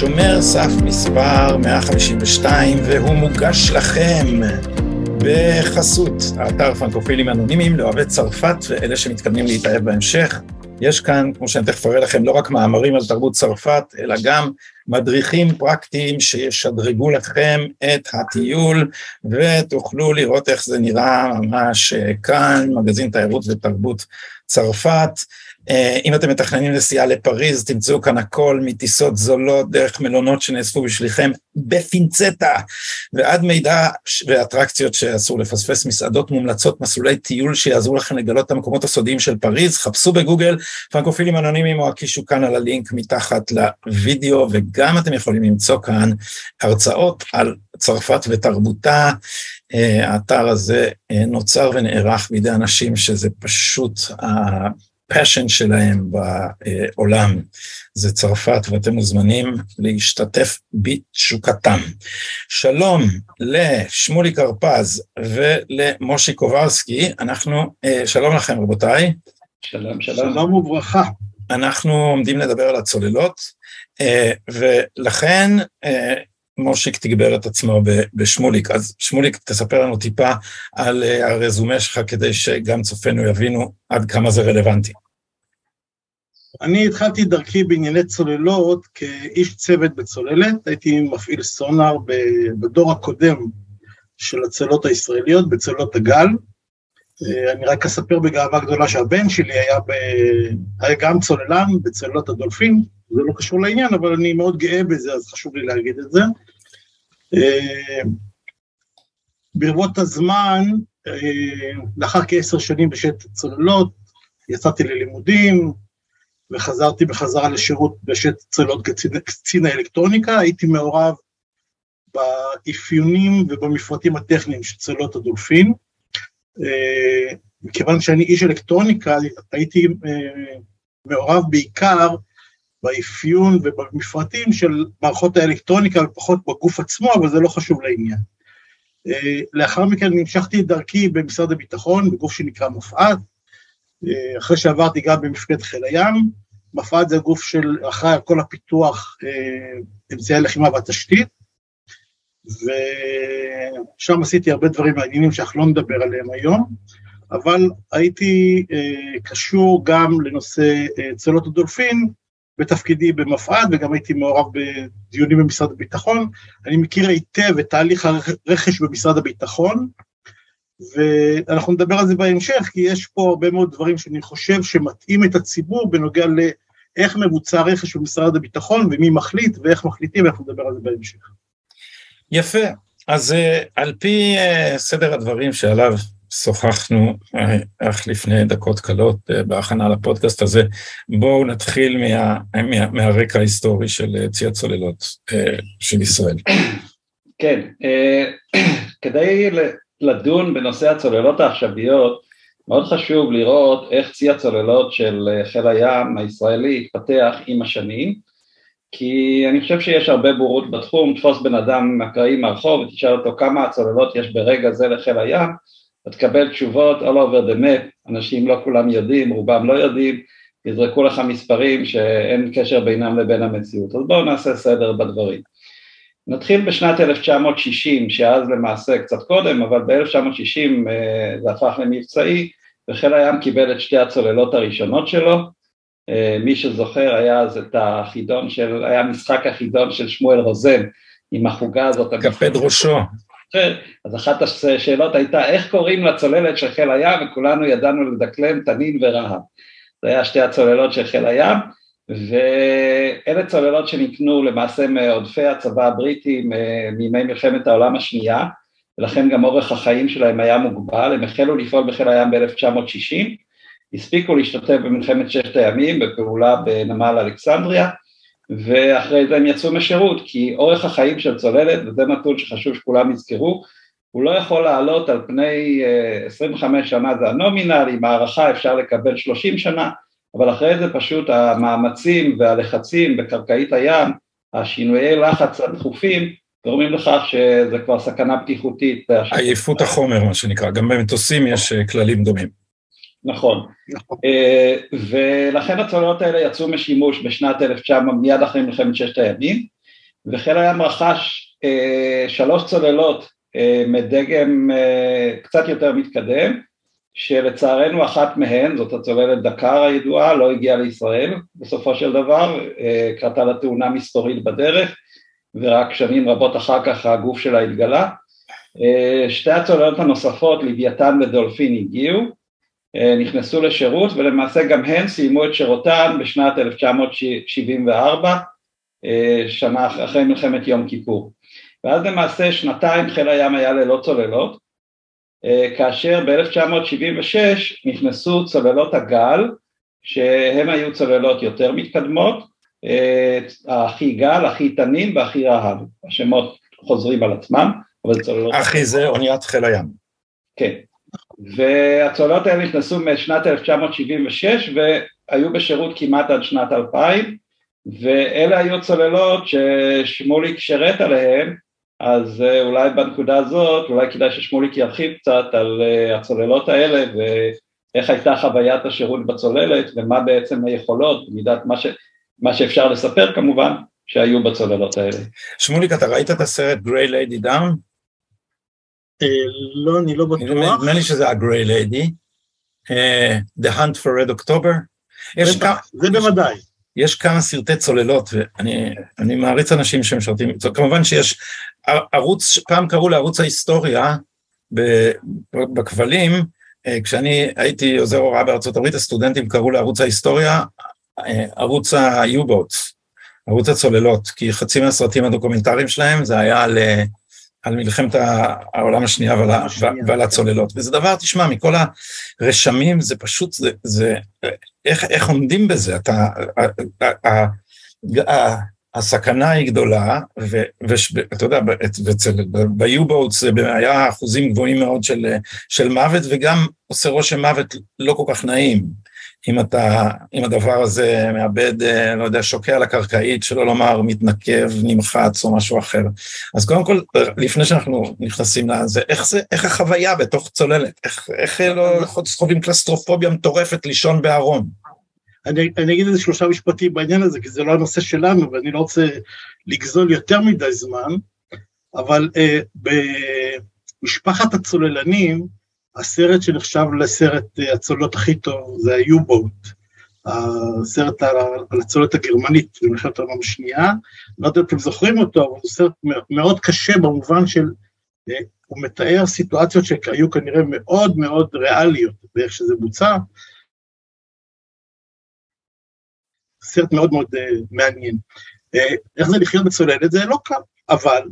שומר סף מספר 152, והוא מוגש לכם בחסות האתר פרנקופילים אנונימיים לאוהבי צרפת ואלה שמתכוונים להתאהב בהמשך. יש כאן, כמו שאני תכף אראה לכם, לא רק מאמרים על תרבות צרפת, אלא גם מדריכים פרקטיים שישדרגו לכם את הטיול, ותוכלו לראות איך זה נראה ממש כאן, מגזין תיירות ותרבות צרפת. אה, אם אתם מתכננים נסיעה לפריז, תמצאו כאן הכל מטיסות זולות דרך מלונות שנאספו בשבילכם בפינצטה, ועד מידע ואטרקציות שאסור לפספס, מסעדות מומלצות, מסלולי טיול שיעזרו לכם לגלות את המקומות הסודיים של פריז, חפשו בגוגל פרנקופילים אנונימיים או הקישו כאן על הלינק מתחת לוידאו, וגם אתם יכולים למצוא כאן הרצאות על צרפת ותרבותה. אה, האתר הזה אה, נוצר ונערך בידי אנשים שזה פשוט הפשן שלהם בעולם זה צרפת, ואתם מוזמנים להשתתף בתשוקתם. שלום לשמוליק הרפז ולמושי קוברסקי, אנחנו, אה, שלום לכם רבותיי. שלום, שלום. שלום וברכה. אנחנו עומדים לדבר על הצוללות, אה, ולכן אה, מושיק תגבר את עצמו בשמוליק. אז שמוליק, תספר לנו טיפה על אה, הרזומה שלך כדי שגם צופינו יבינו עד כמה זה רלוונטי. אני התחלתי דרכי בענייני צוללות כאיש צוות בצוללת, הייתי מפעיל סונאר בדור הקודם של הצוללות הישראליות, בצוללות הגל. אה, אני רק אספר בגאווה גדולה שהבן שלי היה, ב... היה גם צוללן בצוללות הדולפין, זה לא קשור לעניין, אבל אני מאוד גאה בזה, אז חשוב לי להגיד את זה. אה, ברבות הזמן, אה, לאחר כעשר שנים בשטח צוללות, יצאתי ללימודים, וחזרתי בחזרה לשירות בשטח צוללות כקצין האלקטרוניקה, הייתי מעורב באפיונים ובמפרטים הטכניים של צוללות הדולפין. אה, מכיוון שאני איש אלקטרוניקה, הייתי מעורב בעיקר באפיון ובמפרטים של מערכות האלקטרוניקה ופחות בגוף עצמו, אבל זה לא חשוב לעניין. אה, לאחר מכן המשכתי את דרכי במשרד הביטחון, בגוף שנקרא מפא"ת, אה, אחרי שעברתי גם במפקד חיל הים, מפא"ת זה גוף של אחראי על כל הפיתוח, אה, אמצעי הלחימה והתשתית, ושם עשיתי הרבה דברים מעניינים שאנחנו לא נדבר עליהם היום, אבל הייתי קשור גם לנושא צולות הדולפין, בתפקידי במפעד וגם הייתי מעורב בדיונים במשרד הביטחון. אני מכיר היטב את תהליך הרכש במשרד הביטחון, ואנחנו נדבר על זה בהמשך, כי יש פה הרבה מאוד דברים שאני חושב שמתאים את הציבור בנוגע לאיך מבוצע רכש במשרד הביטחון ומי מחליט ואיך מחליטים, ואנחנו נדבר על זה בהמשך. יפה, אז אה, על פי אה, סדר הדברים שעליו שוחחנו אך לפני דקות קלות אה, בהכנה לפודקאסט הזה. בואו נתחיל מה, מה, מהרקע ההיסטורי של אה, צי הצוללות אה, של ישראל. כן, כדי לדון בנושא הצוללות העכשוויות, מאוד חשוב לראות איך צי הצוללות של חיל הים הישראלי התפתח עם השנים, כי אני חושב שיש הרבה בורות בתחום, תפוס בן אדם אקראי מהרחוב ותשאל אותו כמה הצוללות יש ברגע זה לחיל הים, ותקבל תשובות all over the map, אנשים לא כולם יודעים, רובם לא יודעים, יזרקו לך מספרים שאין קשר בינם לבין המציאות, אז בואו נעשה סדר בדברים. נתחיל בשנת 1960, שאז למעשה קצת קודם, אבל ב-1960 אה, זה הפך למבצעי, וחיל הים קיבל את שתי הצוללות הראשונות שלו, אה, מי שזוכר היה אז את החידון של, היה משחק החידון של שמואל רוזן עם החוגה הזאת. קפד ראשו. אז אחת השאלות הייתה איך קוראים לצוללת של חיל הים? וכולנו ידענו לדקלם תנין ורהב. זה היה שתי הצוללות של חיל הים ואלה צוללות שנקנו למעשה מעודפי הצבא הבריטי מימי מלחמת העולם השנייה ולכן גם אורך החיים שלהם היה מוגבל, הם החלו לפעול בחיל הים ב-1960, הספיקו להשתתף במלחמת ששת הימים בפעולה בנמל אלכסנדריה ואחרי זה הם יצאו משירות, כי אורך החיים של צוללת, וזה נתון שחשוב שכולם יזכרו, הוא לא יכול לעלות על פני 25 שנה זה הנומינל, עם הערכה אפשר לקבל 30 שנה, אבל אחרי זה פשוט המאמצים והלחצים בקרקעית הים, השינויי לחץ הדחופים, גורמים לכך שזה כבר סכנה בטיחותית. עייפות החומר, מה שנקרא, גם במטוסים יש אה, כללים דומים. נכון, נכון. אה, ולכן הצוללות האלה יצאו משימוש בשנת 1900, מיד אחרי מלחמת ששת הימים, וחיל הים רכש אה, שלוש צוללות מדגם קצת יותר מתקדם, שלצערנו אחת מהן, זאת הצוללת דקר הידועה, לא הגיעה לישראל בסופו של דבר, קרתה לה תאונה מסתורית בדרך, ורק שנים רבות אחר כך הגוף שלה התגלה. אה, שתי הצוללות הנוספות, לוויתן ודולפין, הגיעו, אה, נכנסו לשירות ולמעשה גם הן סיימו את שירותן בשנת 1974, אה, שנה אחרי מלחמת יום כיפור. ואז למעשה שנתיים חיל הים היה ללא צוללות, כאשר ב-1976 נכנסו צוללות הגל, שהן היו צוללות יותר מתקדמות, אחי גל, אחי תנין ואחי רהב, השמות חוזרים על עצמם, אבל צוללות... אחי זה אוניית חיל הים. כן, והצוללות האלה נכנסו משנת 1976 והיו בשירות כמעט עד שנת 2000, ואלה היו צוללות ששמוליק שירת עליהן, אז אה, אולי בנקודה הזאת, אולי כדאי ששמוליק ירחיב קצת על אה, הצוללות האלה ואיך הייתה חוויית השירות בצוללת ומה בעצם היכולות, במידת מה ש... מה שאפשר לספר כמובן, שהיו בצוללות האלה. שמוליק, אתה ראית את הסרט Gray Lady Down? לא, אני לא בטוח. נדמה לי שזה ה Gray Lady. אה, The Hunt for Red October. זה בוודאי. יש כמה סרטי צוללות, ואני מעריץ אנשים שמשרתים, כמובן שיש ערוץ, פעם קראו לערוץ ההיסטוריה בכבלים, אה, כשאני הייתי עוזר הוראה בארצות הברית, הסטודנטים קראו לערוץ ההיסטוריה ערוץ ה-U-Boats, ערוץ הצוללות, כי חצי מהסרטים הדוקומנטריים שלהם זה היה על, על מלחמת העולם השנייה ועל, השנייה. ועל הצוללות. וזה דבר, תשמע, מכל הרשמים זה פשוט, זה, זה איך, איך עומדים בזה? אתה, הסכנה היא גדולה, ואתה יודע, ב-U-Boats זה היה אחוזים גבוהים מאוד של, של מוות, וגם עושה רושם מוות לא כל כך נעים. אם אתה, אם הדבר הזה מאבד, אה, לא יודע, שוקע על הקרקעית, שלא לומר מתנקב, נמחץ או משהו אחר. אז קודם כל, לפני שאנחנו נכנסים לזה, איך זה, איך החוויה בתוך צוללת? איך, איך לא חווים קלסטרופוביה מטורפת לישון בארון? אני, אני אגיד איזה שלושה משפטים בעניין הזה, כי זה לא הנושא שלנו, ואני לא רוצה לגזול יותר מדי זמן, אבל אה, במשפחת הצוללנים, הסרט שנחשב לסרט אה, הצולות הכי טוב זה ה-U-Boat, הסרט על הצולת הגרמנית במלחמת העולם השנייה, לא יודע אם אתם זוכרים אותו, אבל הוא סרט מאוד קשה במובן של, אה, הוא מתאר סיטואציות שהיו כנראה מאוד מאוד ריאליות באיך שזה בוצע. סרט מאוד מאוד uh, מעניין. איך זה לחיות בצוללת? זה לא קל, אבל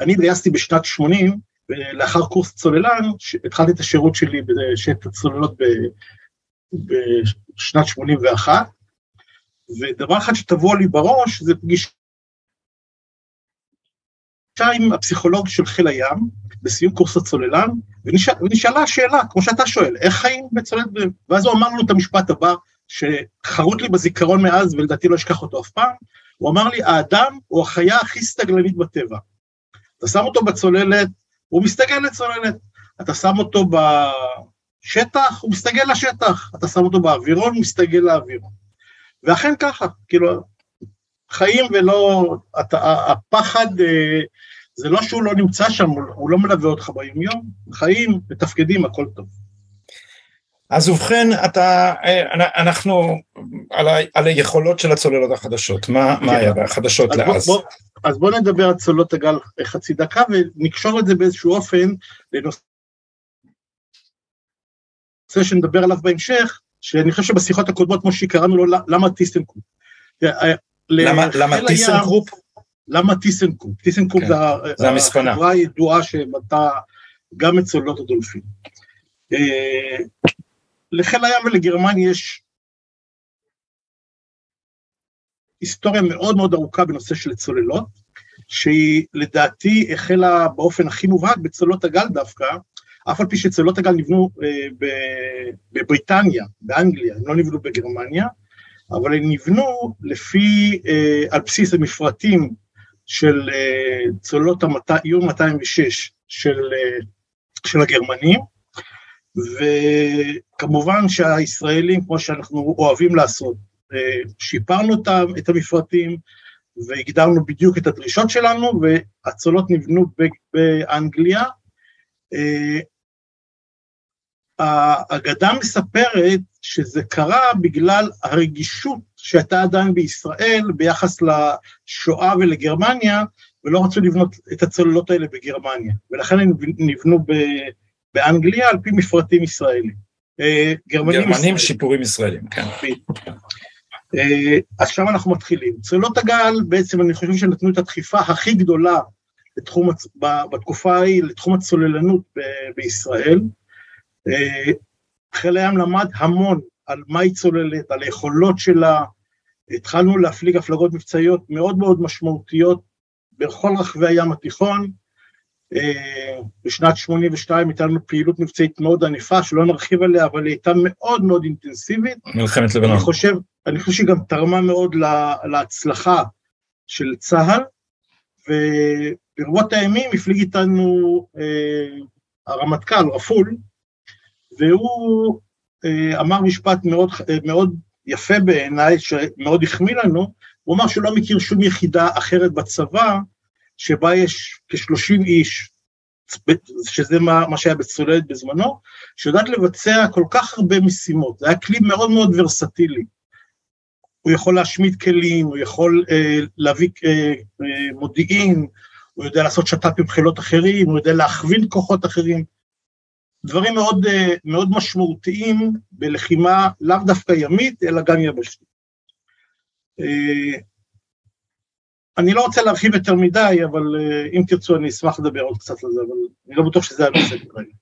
אני התגייסתי בשנת 80' ולאחר קורס צוללן, התחלתי את השירות שלי בשט הצוללות בשנת 81, ודבר אחד שטבוע לי בראש זה פגישה עם הפסיכולוג של חיל הים, בסיום קורס הצוללן, ונשאל, ונשאלה השאלה, כמו שאתה שואל, איך חיים בצוללת, ואז הוא אמר לנו את המשפט הבא, שחרוט לי בזיכרון מאז, ולדעתי לא אשכח אותו אף פעם, הוא אמר לי, האדם הוא החיה הכי סטגלנית בטבע. אתה שם אותו בצוללת, הוא מסתגל לצוללת. אתה שם אותו בשטח, הוא מסתגל לשטח, אתה שם אותו באווירון, הוא מסתגל לאווירון. ואכן ככה, כאילו, חיים ולא, אתה, הפחד, אה, זה לא שהוא לא נמצא שם, הוא לא מלווה אותך ביומיום, חיים, מתפקדים, הכל טוב. אז ובכן, אתה, אה, אנחנו, על, ה, על היכולות של הצוללות החדשות, מה, כן. מה היה בחדשות אז לאז? בוא, בוא, אז בואו נדבר על צוללות הגל חצי דקה ונקשור את זה באיזשהו אופן לנושא שנדבר עליו בהמשך, שאני חושב שבשיחות הקודמות, כמו שקראנו לו, למה טיסנקרופ. אה, למה טיסנקרופ? למה טיסנקרופ? טיסנקרופ כן, זה החברה הידועה שבנתה גם את צוללות הדולפין. אה, לחיל הים ולגרמניה יש היסטוריה מאוד מאוד ארוכה בנושא של צוללות. שהיא לדעתי החלה באופן הכי מובהק בצוללות הגל דווקא, אף על פי שצוללות הגל נבנו אה, בבריטניה, באנגליה, הם לא נבנו בגרמניה, אבל הם נבנו לפי, אה, על בסיס המפרטים של אה, צוללות יום 206 של, אה, של הגרמנים, וכמובן שהישראלים, כמו שאנחנו אוהבים לעשות, שיפרנו את המפרטים והגדרנו בדיוק את הדרישות שלנו, והצולות נבנו באנגליה. האגדה מספרת שזה קרה בגלל הרגישות שהייתה עדיין בישראל ביחס לשואה ולגרמניה, ולא רצו לבנות את הצוללות האלה בגרמניה, ולכן הם נבנו באנגליה על פי מפרטים ישראלים. אה, גרמנים, גרמנים שיפורים ישראלים, כן. אה, עכשיו אנחנו מתחילים. צוללות הגל, בעצם אני חושב שנתנו את הדחיפה הכי גדולה לתחום, בתקופה ההיא, לתחום הצוללנות בישראל. אה, חיל הים למד המון על מה היא צוללת, על היכולות שלה, התחלנו להפליג הפלגות מבצעיות מאוד מאוד משמעותיות בכל רחבי הים התיכון. אה, בשנת 82 הייתה לנו פעילות מבצעית מאוד ענפה, שלא נרחיב עליה, אבל היא הייתה מאוד מאוד אינטנסיבית. מלחמת לבנון. אני חושב, אני חושב שהיא גם תרמה מאוד לה, להצלחה של צה"ל, וברבות הימים הפליג איתנו אה, הרמטכ"ל, רפול, והוא אה, אמר משפט מאוד, מאוד יפה בעיניי, שמאוד החמיא לנו, הוא אמר שהוא לא מכיר שום יחידה אחרת בצבא, שבה יש כ-30 איש, שזה מה, מה שהיה בצוללת בזמנו, שיודעת לבצע כל כך הרבה משימות, זה היה כלי מאוד מאוד ורסטילי. הוא יכול להשמיד כלים, הוא יכול אה, להביא אה, אה, מודיעין, הוא יודע לעשות שת"פ עם חילות אחרים, הוא יודע להכווין כוחות אחרים. דברים מאוד, אה, מאוד משמעותיים בלחימה לאו דווקא ימית, אלא גם יבשתית. אה, אני לא רוצה להרחיב יותר מדי, אבל אה, אם תרצו אני אשמח לדבר עוד קצת על זה, אבל אני לא בטוח שזה הנושא כרגע.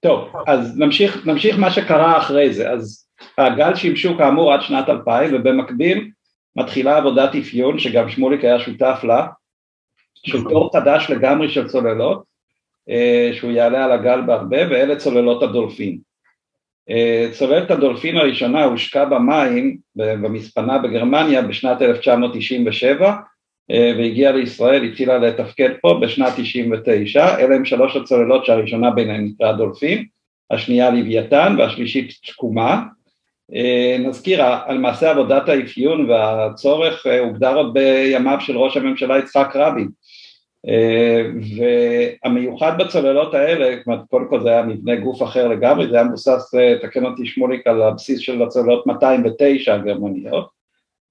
טוב, אז נמשיך, נמשיך מה שקרה אחרי זה. אז הגל שימשו כאמור עד שנת 2000, ובמקביל מתחילה עבודת אפיון, שגם שמוליק היה שותף לה, של תור חדש לגמרי של צוללות, אה, שהוא יעלה על הגל בהרבה, ואלה צוללות הדולפין. אה, צוללת הדולפין הראשונה הושקה במים במספנה בגרמניה בשנת 1997 אה, והגיעה לישראל, התחילה לתפקד פה בשנת 99, אלה הם שלוש הצוללות שהראשונה ביניהן נקרא דולפין, השנייה לוויתן והשלישית תקומה. נזכיר, על מעשה עבודת האפיון והצורך הוגדר עוד בימיו של ראש הממשלה יצחק רבין אה, והמיוחד בצוללות האלה, קודם כל זה היה מבנה גוף אחר לגמרי, זה היה מבוסס, אה, תקן אותי שמוליק, על הבסיס של הצוללות 209 הגרמניות,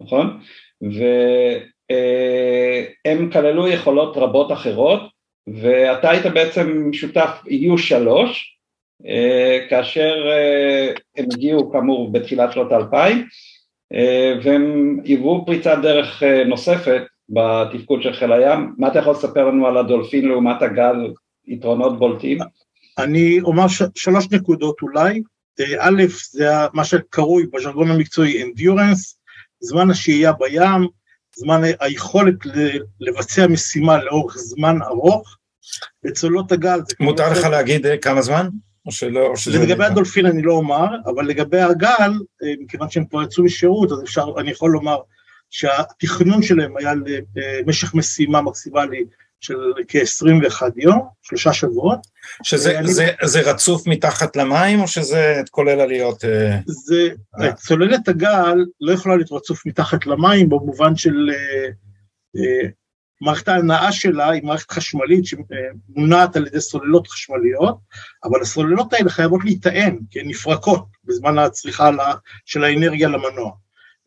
נכון? והם כללו יכולות רבות אחרות, ואתה היית בעצם שותף איוש שלוש, אה, כאשר הם הגיעו כאמור בתחילת שנות האלפיים, והם היוו פריצת דרך נוספת בתפקוד של חיל הים, מה אתה יכול לספר לנו על הדולפין לעומת הגל, יתרונות בולטים? אני אומר ש- שלוש נקודות אולי, אה, א', זה מה שקרוי בז'רגון המקצועי endurance, זמן השהייה בים, זמן היכולת לבצע משימה לאורך זמן ארוך, בצולות הגל. מותר לך להגיד אה, כמה זמן? או שלא, או שזה... לגבי הדולפין אני לא אומר, אבל לגבי הגל, אה, מכיוון שהם כבר יצאו משירות, אז אפשר, אני יכול לומר שהתכנון שלהם היה למשך משימה מקסימלי של כ-21 יום, שלושה שבועות. שזה אני... זה, זה רצוף מתחת למים, או שזה כולל עליות? אה? זה, אה. צוללת הגל לא יכולה להיות רצוף מתחת למים, במובן של אה, אה, מערכת ההנאה שלה היא מערכת חשמלית שמונעת על ידי סוללות חשמליות, אבל הסוללות האלה חייבות להיטען, כי הן נפרקות בזמן הצריכה של האנרגיה למנוע.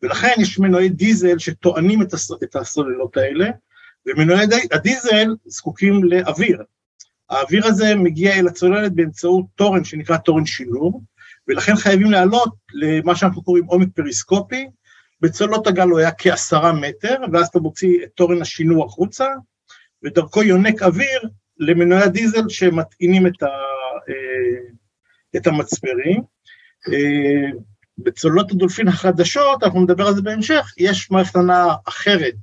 ולכן יש מנועי דיזל שטוענים את הסוללות האלה, ומנועי הדיזל זקוקים לאוויר. האוויר הזה מגיע אל הצוללת באמצעות תורן שנקרא תורן שינור, ולכן חייבים לעלות למה שאנחנו קוראים עומק פריסקופי, בצולות הגל הוא היה כעשרה מטר, ואז אתה מוציא את תורן השינור החוצה, ודרכו יונק אוויר למנועי הדיזל שמטעינים את, ה, אה, את המצברים. אה, בצוללות הדולפין החדשות, אנחנו נדבר על זה בהמשך, יש מערכת הנעה אחרת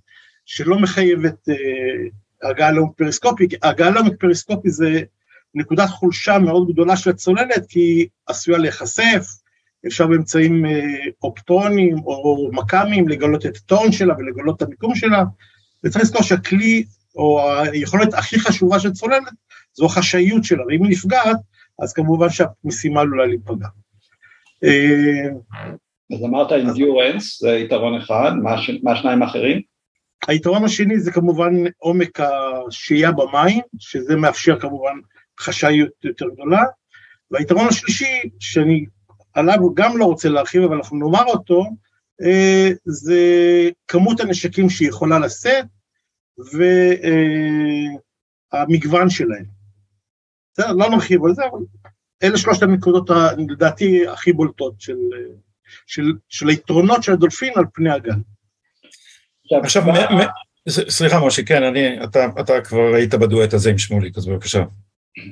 שלא מחייבת אה, הגעה לעומק פריסקופי, הגעה לעומק פריסקופי זה נקודת חולשה מאוד גדולה של הצוללת, כי היא עשויה להיחשף, אפשר באמצעים אופטרונים או מכ"מים לגלות את הטון שלה ולגלות את המיקום שלה, וצריך לזכור שהכלי, או היכולת הכי חשובה של צוללת, זו החשאיות שלה, ואם היא נפגעת, אז כמובן שהמשימה עלולה להיפגע. אז אמרת אינדיורנס, זה יתרון אחד, מה השניים האחרים? היתרון השני זה כמובן עומק השהייה במים, שזה מאפשר כמובן חשאיות יותר גדולה, והיתרון השלישי, שאני עליו גם לא רוצה להרחיב, אבל אנחנו נאמר אותו, אה, זה כמות הנשקים שהיא יכולה לשאת, והמגוון שלהם. בסדר, לא נרחיב על זה, אבל אלה שלושת הנקודות, לדעתי, הכי בולטות של, של, של היתרונות של הדולפין על פני הגן. עכשיו, סליחה משה, כן, אני, אתה, אתה כבר היית בדואט הזה עם שמוליק, אז בבקשה.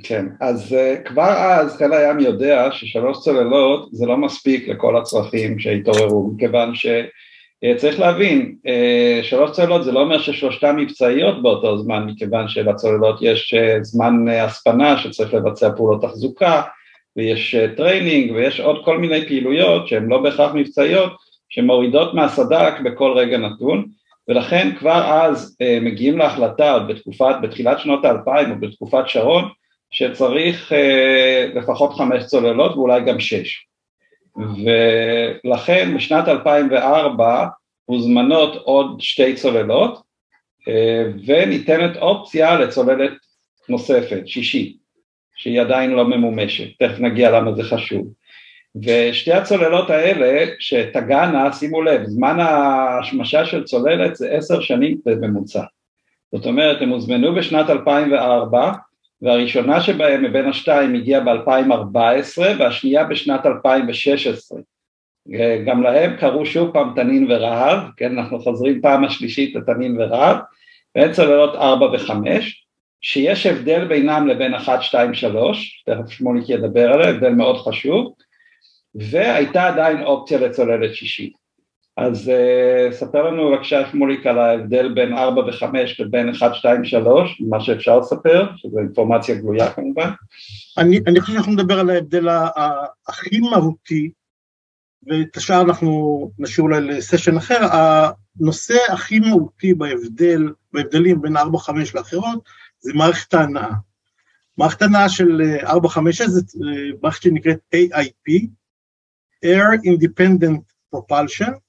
כן, אז uh, כבר אז חיל הים יודע ששלוש צוללות זה לא מספיק לכל הצרכים שהתעוררו, מכיוון שצריך uh, להבין, uh, שלוש צוללות זה לא אומר ששלושתן מבצעיות באותו זמן, מכיוון שלצוללות יש uh, זמן uh, הספנה שצריך לבצע פעולות תחזוקה, ויש uh, training, ויש עוד כל מיני פעילויות שהן לא בהכרח מבצעיות, שמורידות מהסד"כ בכל רגע נתון, ולכן כבר אז מגיעים להחלטה, בתקופת, בתחילת שנות האלפיים או בתקופת שרון, שצריך אה, לפחות חמש צוללות ואולי גם שש. ולכן בשנת 2004 מוזמנות עוד שתי צוללות אה, וניתנת אופציה לצוללת נוספת, שישית, שהיא עדיין לא ממומשת, תכף נגיע למה זה חשוב. ושתי הצוללות האלה שתגענה, שימו לב, זמן ההשמשה של צוללת זה עשר שנים בממוצע. זאת אומרת, הם הוזמנו בשנת 2004, והראשונה שבהם מבין השתיים הגיעה ב-2014 והשנייה בשנת 2016. גם להם קראו שוב פעם תנין ורהב, כן, אנחנו חוזרים פעם השלישית לתנין ורהב, והן צוללות 4 ו-5, שיש הבדל בינם לבין 1, 2, 3, תכף שמוליק ידבר עליה, הבדל מאוד חשוב, והייתה עדיין אופציה לצוללת שישית. אז uh, ספר לנו בבקשה שמוליק על ההבדל בין 4 ו-5 לבין 1, 2, 3, מה שאפשר לספר, שזו אינפורמציה גלויה כמובן. אני, אני חושב שאנחנו נדבר על ההבדל הכי מהותי, ואת השאר אנחנו נשאיר אולי לסשן אחר, הנושא הכי מהותי בהבדל, בהבדלים בין 4-5 לאחרות, זה מערכת ההנאה. מערכת ההנאה של 4-5 זה מערכת שנקראת AIP, Air Independent Propulsion,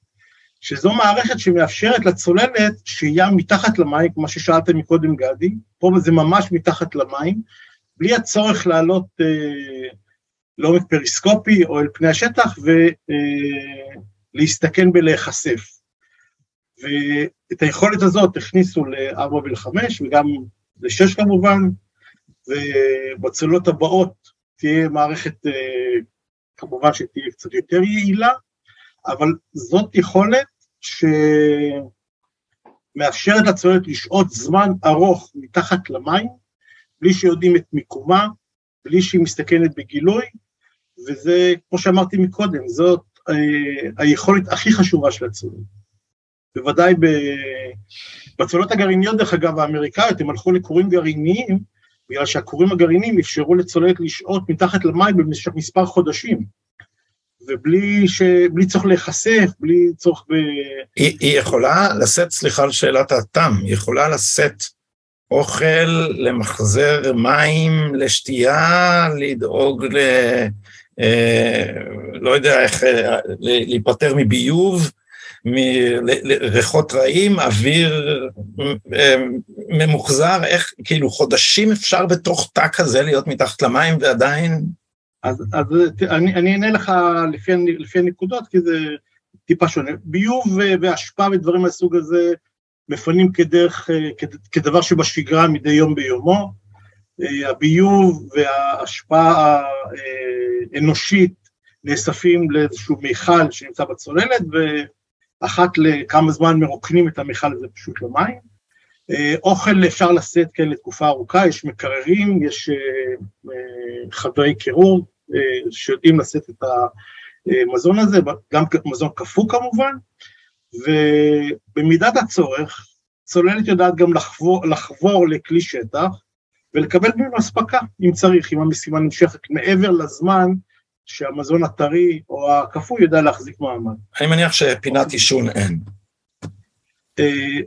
שזו מערכת שמאפשרת לצוללת שהייה מתחת למים, כמו ששאלת מקודם גדי, פה זה ממש מתחת למים, בלי הצורך לעלות אה, לעומק פריסקופי או אל פני השטח ולהסתכן אה, בלהיחשף. ואת היכולת הזאת הכניסו ל-4 ול-5 וגם ל-6 כמובן, ובצולות הבאות תהיה מערכת, אה, כמובן שתהיה קצת יותר יעילה, אבל זאת יכולת שמאפשרת לצוללת לשהות זמן ארוך מתחת למים, בלי שיודעים את מיקומה, בלי שהיא מסתכנת בגילוי, וזה, כמו שאמרתי מקודם, זאת אה, היכולת הכי חשובה של הצוללת. בוודאי ב... בצוללות הגרעיניות, דרך אגב, האמריקאיות, הם הלכו לכורים גרעיניים, בגלל שהכורים הגרעיניים אפשרו לצוללת לשהות מתחת למים במשך מספר חודשים. ובלי ש... בלי צורך להיחשף, בלי צורך ב... היא, היא יכולה לשאת, סליחה על שאלת התם, היא יכולה לשאת אוכל, למחזר מים, לשתייה, לדאוג ל... אה, לא יודע איך, אה, להיפטר מביוב, מריחות רעים, אוויר אה, ממוחזר, איך, כאילו חודשים אפשר בתוך תא כזה להיות מתחת למים ועדיין... אז, אז אני, אני אענה לך לפי, לפי הנקודות, כי זה טיפה שונה. ביוב ואשפה ודברים מהסוג הזה מפנים כדרך, כדבר שבשגרה מדי יום ביומו. הביוב והאשפה האנושית נאספים לאיזשהו מיכל שנמצא בצוללת, ואחת לכמה זמן מרוקנים את המיכל הזה פשוט למים. אוכל אפשר לשאת כן לתקופה ארוכה, יש מקררים, יש חדרי קירור, אה, שיודעים לשאת את המזון הזה, גם מזון קפוא כמובן, ובמידת הצורך, צוללת יודעת גם לחבור, לחבור לכלי שטח ולקבל ממנו אספקה, אם צריך, אם המשימה נמשכת מעבר לזמן שהמזון הטרי או הקפוא יודע להחזיק מעמד. אני מניח שפינת עישון אין. אה,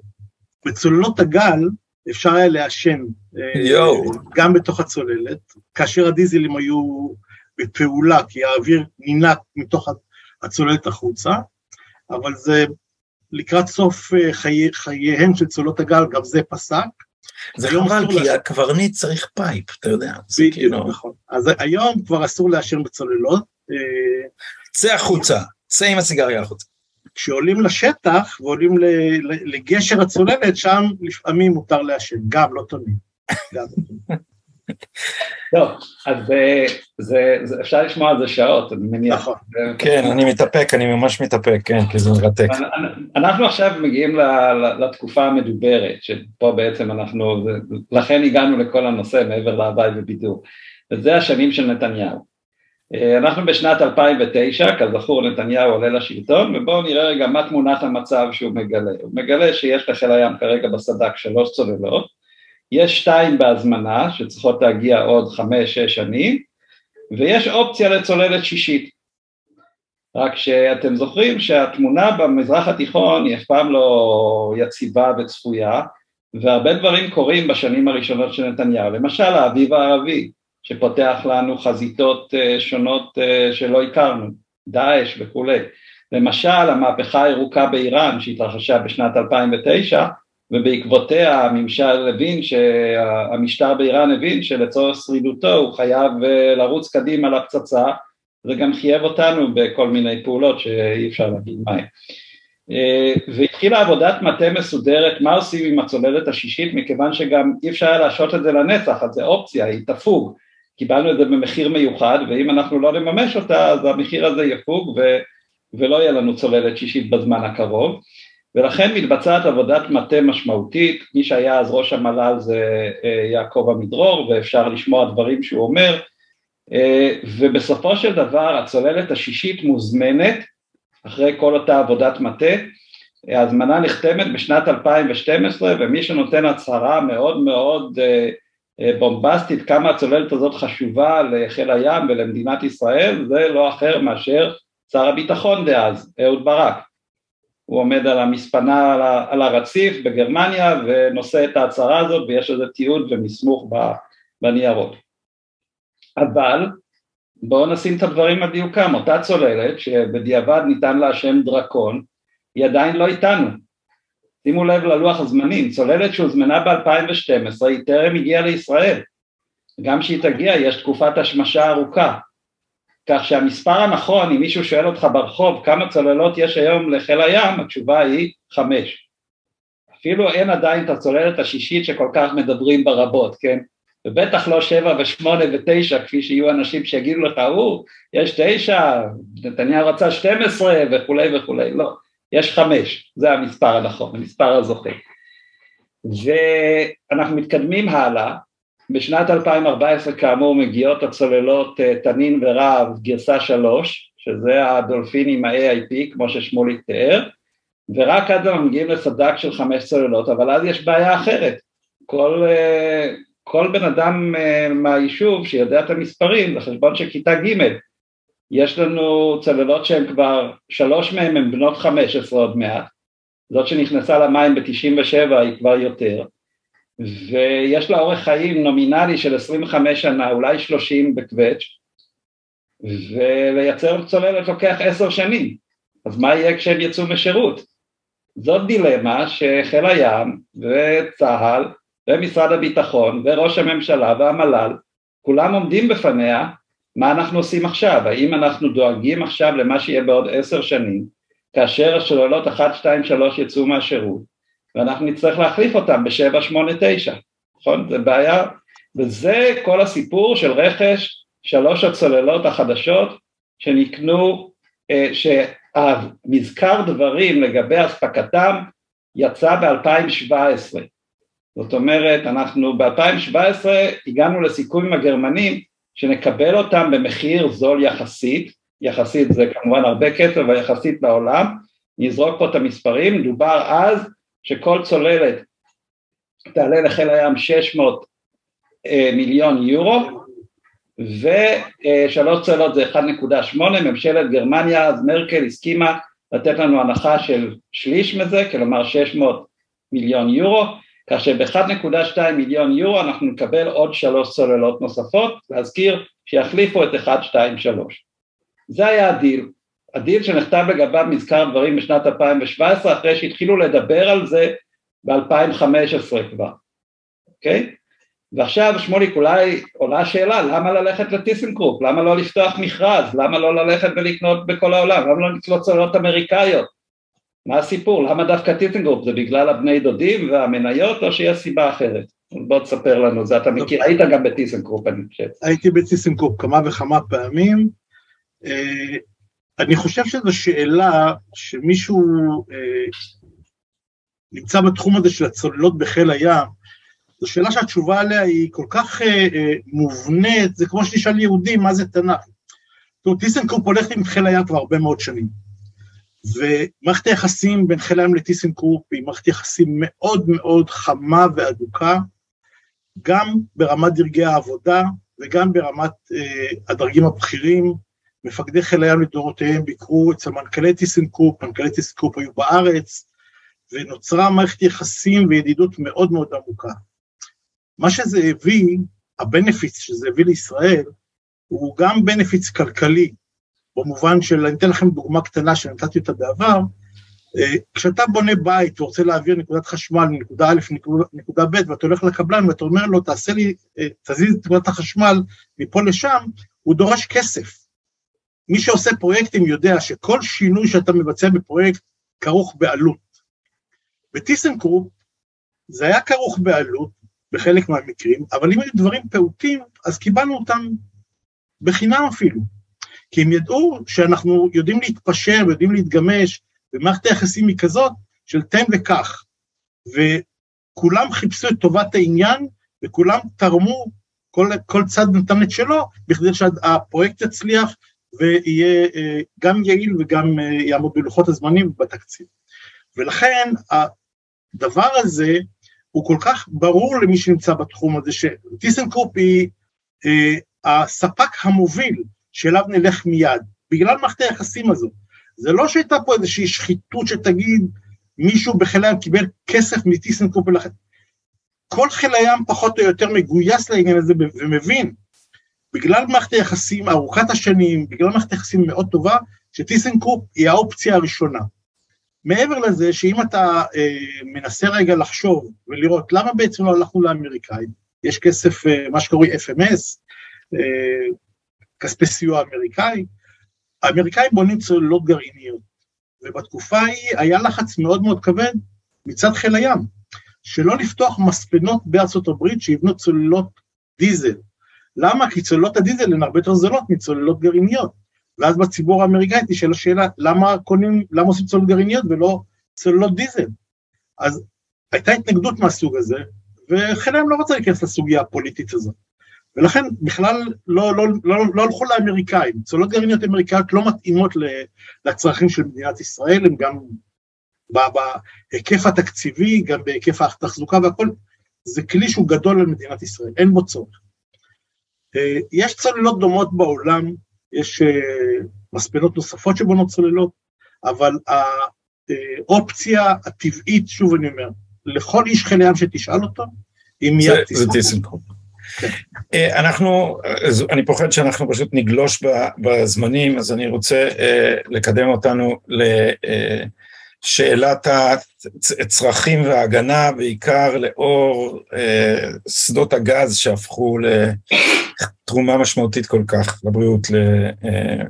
בצוללות הגל אפשר היה לעשן אה, גם בתוך הצוללת, כאשר הדיזלים היו בפעולה, כי האוויר נינק מתוך הצוללת החוצה, אבל זה לקראת סוף אה, חיי, חייהן של צוללות הגל, גם זה פסק. זה חבל, כי לה... הקברניט צריך pipe, אתה יודע. בדיוק, כאילו... נכון. אז היום כבר אסור לעשן בצוללות. צא החוצה, צא עם הסיגריה החוצה. כשעולים לשטח ועולים לגשר הצוללת, שם לפעמים מותר לעשן, גם לא תמיד. טוב, אז זה, זה, זה, אפשר לשמוע על זה שעות, אני מניח. נכון. כן, אני מתאפק, אני ממש מתאפק, כן, כי זה מרתק. אנחנו עכשיו מגיעים לתקופה המדוברת, שפה בעצם אנחנו, לכן הגענו לכל הנושא מעבר להווי ובידור, וזה השנים של נתניהו. אה, אנחנו בשנת 2009, כזכור נתניהו עולה לשלטון, ובואו נראה רגע מה תמונת המצב שהוא מגלה. הוא מגלה שיש לחיל הים כרגע בסד"כ שלוש צוללות, יש שתיים בהזמנה שצריכות להגיע עוד חמש-שש שנים, ויש אופציה לצוללת שישית. רק שאתם זוכרים שהתמונה במזרח התיכון היא אף פעם לא יציבה וצפויה, והרבה דברים קורים בשנים הראשונות של נתניהו, למשל האביב הערבי, שפותח לנו חזיתות אה, שונות אה, שלא הכרנו, דאעש וכולי. למשל המהפכה הירוקה באיראן שהתרחשה בשנת 2009 ובעקבותיה הממשל הבין, המשטר באיראן הבין שלצורך שרידותו הוא חייב אה, לרוץ קדימה לפצצה זה גם חייב אותנו בכל מיני פעולות שאי אפשר להגיד מהן. והתחילה עבודת מטה מסודרת מה עושים עם הצוללת השישית? מכיוון שגם אי אפשר להשעות את זה לנצח אז זה אופציה, היא תפוג. קיבלנו את זה במחיר מיוחד, ואם אנחנו לא נממש אותה, אז המחיר הזה יפוג ו, ולא יהיה לנו צוללת שישית בזמן הקרוב, ולכן מתבצעת עבודת מטה משמעותית, מי שהיה אז ראש המל"ל זה אה, יעקב עמידרור, ואפשר לשמוע דברים שהוא אומר, אה, ובסופו של דבר הצוללת השישית מוזמנת, אחרי כל אותה עבודת מטה, ההזמנה נחתמת בשנת 2012 ומי שנותן הצהרה מאוד מאוד אה, בומבסטית כמה הצוללת הזאת חשובה לחיל הים ולמדינת ישראל זה לא אחר מאשר שר הביטחון דאז, אהוד ברק. הוא עומד על המספנה על הרציף בגרמניה ונושא את ההצהרה הזאת ויש לזה תיעוד ומסמוך בניירות. אבל בואו נשים את הדברים על דיוקם, אותה צוללת שבדיעבד ניתן לה שם דרקון היא עדיין לא איתנו, שימו לב ללוח הזמנים, צוללת שהוזמנה ב-2012 היא טרם הגיעה לישראל, גם כשהיא תגיע יש תקופת השמשה ארוכה, כך שהמספר הנכון, אם מישהו שואל אותך ברחוב כמה צוללות יש היום לחיל הים, התשובה היא חמש. אפילו אין עדיין את הצוללת השישית שכל כך מדברים בה רבות, כן? ובטח לא שבע ושמונה ותשע, כפי שיהיו אנשים שיגידו לך, הוא, יש תשע, נתניהו רצה שתים עשרה וכולי וכולי, לא. יש חמש, זה המספר הנכון, המספר הזוכה. ואנחנו מתקדמים הלאה, בשנת 2014 כאמור מגיעות הצוללות אה, תנין ורהב גרסה שלוש, שזה הדולפינים ה-AIP כמו ששמוליק תיאר, ורק אז אנחנו מגיעים לסדק של חמש צוללות, אבל אז יש בעיה אחרת, כל, אה, כל בן אדם אה, מהיישוב שיודע את המספרים, זה חשבון של כיתה ג', יש לנו צוללות שהן כבר, שלוש מהן הן בנות חמש עשרה עוד מעט, זאת שנכנסה למים ב-97 היא כבר יותר, ויש לה אורך חיים נומינלי של 25 שנה, אולי 30 בקווץ', ולייצר צוללת לוקח עשר שנים, אז מה יהיה כשהם יצאו משירות? זאת דילמה שחיל הים וצה"ל ומשרד הביטחון וראש הממשלה והמל"ל כולם עומדים בפניה מה אנחנו עושים עכשיו? האם אנחנו דואגים עכשיו למה שיהיה בעוד עשר שנים, כאשר השוללות 1, 2, 3 יצאו מהשירות, ואנחנו נצטרך להחליף אותם ב-7, 8, 9, נכון? זה בעיה, וזה כל הסיפור של רכש שלוש הצוללות החדשות שנקנו, אה, שהמזכר דברים לגבי אספקתם יצא ב-2017. זאת אומרת, אנחנו ב-2017 הגענו לסיכום עם הגרמנים שנקבל אותם במחיר זול יחסית, יחסית זה כמובן הרבה כסף אבל יחסית בעולם, נזרוק פה את המספרים, דובר אז שכל צוללת תעלה לחיל הים 600 אה, מיליון יורו, ושלוש צוללות זה 1.8, ממשלת גרמניה אז מרקל הסכימה לתת לנו הנחה של שליש מזה, כלומר 600 מיליון יורו, כך שב-1.2 מיליון יורו אנחנו נקבל עוד שלוש צוללות נוספות, להזכיר שיחליפו את 1, 2, 3. זה היה ה deal, ה deal שנחתם לגביו מזכר דברים בשנת 2017 אחרי שהתחילו לדבר על זה ב-2015 כבר, אוקיי? ועכשיו שמוליק אולי עולה השאלה למה ללכת לטיסנקרופ, למה לא לפתוח מכרז, למה לא ללכת ולקנות בכל העולם, למה לא לקנות צוללות אמריקאיות, מה הסיפור, למה דווקא טיסנקרופ, זה בגלל הבני דודים והמניות או שיש סיבה אחרת? בוא תספר לנו, זה אתה מכיר, היית גם בטיסנקרופ אני חושב. הייתי בטיסנקרופ כמה וכמה פעמים, אה, אני חושב שזו שאלה שמישהו אה, נמצא בתחום הזה של הצוללות בחיל הים, זו שאלה שהתשובה עליה היא כל כך אה, אה, מובנית, זה כמו שנשאל יהודים, מה זה תנ"ך? זאת טיסנקרופ הולך עם חיל הים כבר הרבה מאוד שנים. ומערכת היחסים בין חיל הים לטיסנקרופ היא מערכת יחסים מאוד מאוד חמה ואדוקה, גם ברמת דרגי העבודה וגם ברמת אה, הדרגים הבכירים. מפקדי חיל הים לדורותיהם ביקרו אצל מנכ"לי טיסנקרופ, מנכ"לי טיסנקרופ היו בארץ, ונוצרה מערכת יחסים וידידות מאוד מאוד עמוקה. מה שזה הביא, ה benefits שזה הביא לישראל, הוא גם benefits כלכלי, במובן של, אני אתן לכם דוגמה קטנה שנתתי אותה בעבר, אה, כשאתה בונה בית ורוצה להעביר נקודת חשמל מנקודה א' לנקודה ב' ואתה הולך לקבלן ואתה אומר לו, תעשה לי, אה, תזיז את נקודת החשמל מפה לשם, הוא דורש כסף. מי שעושה פרויקטים יודע שכל שינוי שאתה מבצע בפרויקט כרוך בעלות. בטיסנקרופ זה היה כרוך בעלות בחלק מהמקרים, אבל אם היו דברים פעוטים, אז קיבלנו אותם בחינם אפילו. כי הם ידעו שאנחנו יודעים להתפשר ויודעים להתגמש, ומערכת היחסים היא כזאת של תן וקח. וכולם חיפשו את טובת העניין, וכולם תרמו, כל, כל צד נתן את שלו, בכדי שהפרויקט יצליח ויהיה אה, גם יעיל וגם אה, יעמוד בלוחות הזמנים בתקציב. ולכן הדבר הזה הוא כל כך ברור למי שנמצא בתחום הזה, שטיסנקרופ היא אה, הספק המוביל שאליו נלך מיד, בגלל מערכת היחסים הזו. זה לא שהייתה פה איזושהי שחיתות שתגיד מישהו בחיל הים קיבל כסף מטיסנקרופ ולכן. כל חיל הים פחות או יותר מגויס לעניין הזה ומבין, בגלל מערכת היחסים ארוכת השנים, בגלל מערכת היחסים מאוד טובה, שטיסנקרופ היא האופציה הראשונה. מעבר לזה שאם אתה אה, מנסה רגע לחשוב ולראות למה בעצם לא הלכנו לאמריקאים, יש כסף, אה, מה שקרוי FMS, אה, כספי סיוע אמריקאי, האמריקאים בונים צוללות גרעיניות, ובתקופה ההיא היה לחץ מאוד מאוד כבד מצד חיל הים, שלא לפתוח מספנות בארצות הברית שיבנו צוללות דיזל. למה? כי צוללות הדיזל הן הרבה יותר זולות מצוללות גרעיניות. ואז בציבור האמריקאי תשאל השאלה, למה קונים, למה עושים צוללות גרעיניות ולא צוללות דיזל? אז הייתה התנגדות מהסוג הזה, וחיל הים לא רצה להיכנס לסוגיה הפוליטית הזאת. ולכן בכלל לא, לא, לא, לא הלכו לאמריקאים. צוללות גרעיניות אמריקאיות לא מתאימות לצרכים של מדינת ישראל, הם גם בהיקף התקציבי, גם בהיקף התחזוקה והכל, זה כלי שהוא גדול על מדינת ישראל, אין בו צורך. אה, יש צוללות דומות בעולם, יש אה, מספנות נוספות שבונות צוללות, אבל האופציה הטבעית, שוב אני אומר, לכל איש חיל ים שתשאל אותו, אם מיד. זה טיסנקרופ. אה, אנחנו, אני פוחד שאנחנו פשוט נגלוש בזמנים, אז אני רוצה לקדם אותנו לשאלת הצרכים וההגנה, בעיקר לאור שדות הגז שהפכו תרומה משמעותית כל כך לבריאות, אה,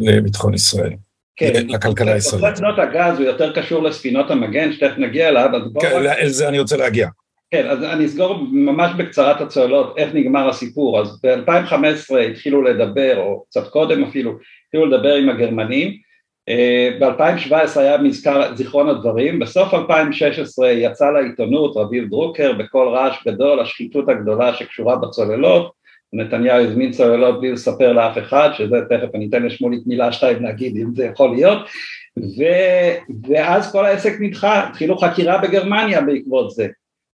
לביטחון ישראל. כן, לכלכלה הישראלית. שדות הגז הוא יותר קשור לספינות המגן, שתכף נגיע אליו, אז בואו... כן, אל זה אני רוצה להגיע. כן, אז אני אסגור ממש בקצרת הצוללות איך נגמר הסיפור. אז ב-2015 התחילו לדבר, או קצת קודם אפילו, התחילו לדבר עם הגרמנים. אה, ב-2017 היה מזכר זיכרון הדברים, בסוף 2016 יצא לעיתונות רביב דרוקר בקול רעש גדול, השחיתות הגדולה שקשורה בצוללות, נתניהו הזמין צוללות בלי לספר לאף אחד, שזה תכף אני אתן לשמוליק מילה שתיים להגיד אם זה יכול להיות, ו, ואז כל העסק נדחה, התחילו חקירה בגרמניה בעקבות זה,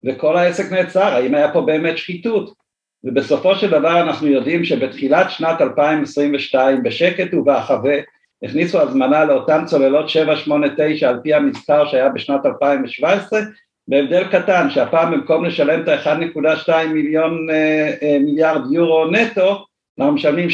וכל העסק נעצר, האם היה פה באמת שחיתות? ובסופו של דבר אנחנו יודעים שבתחילת שנת 2022 בשקט ובהחווה הכניסו הזמנה לאותן צוללות 789 על פי המספר שהיה בשנת 2017 בהבדל קטן שהפעם במקום לשלם את ה-1.2 מיליון אה, אה, מיליארד יורו נטו אנחנו משלמים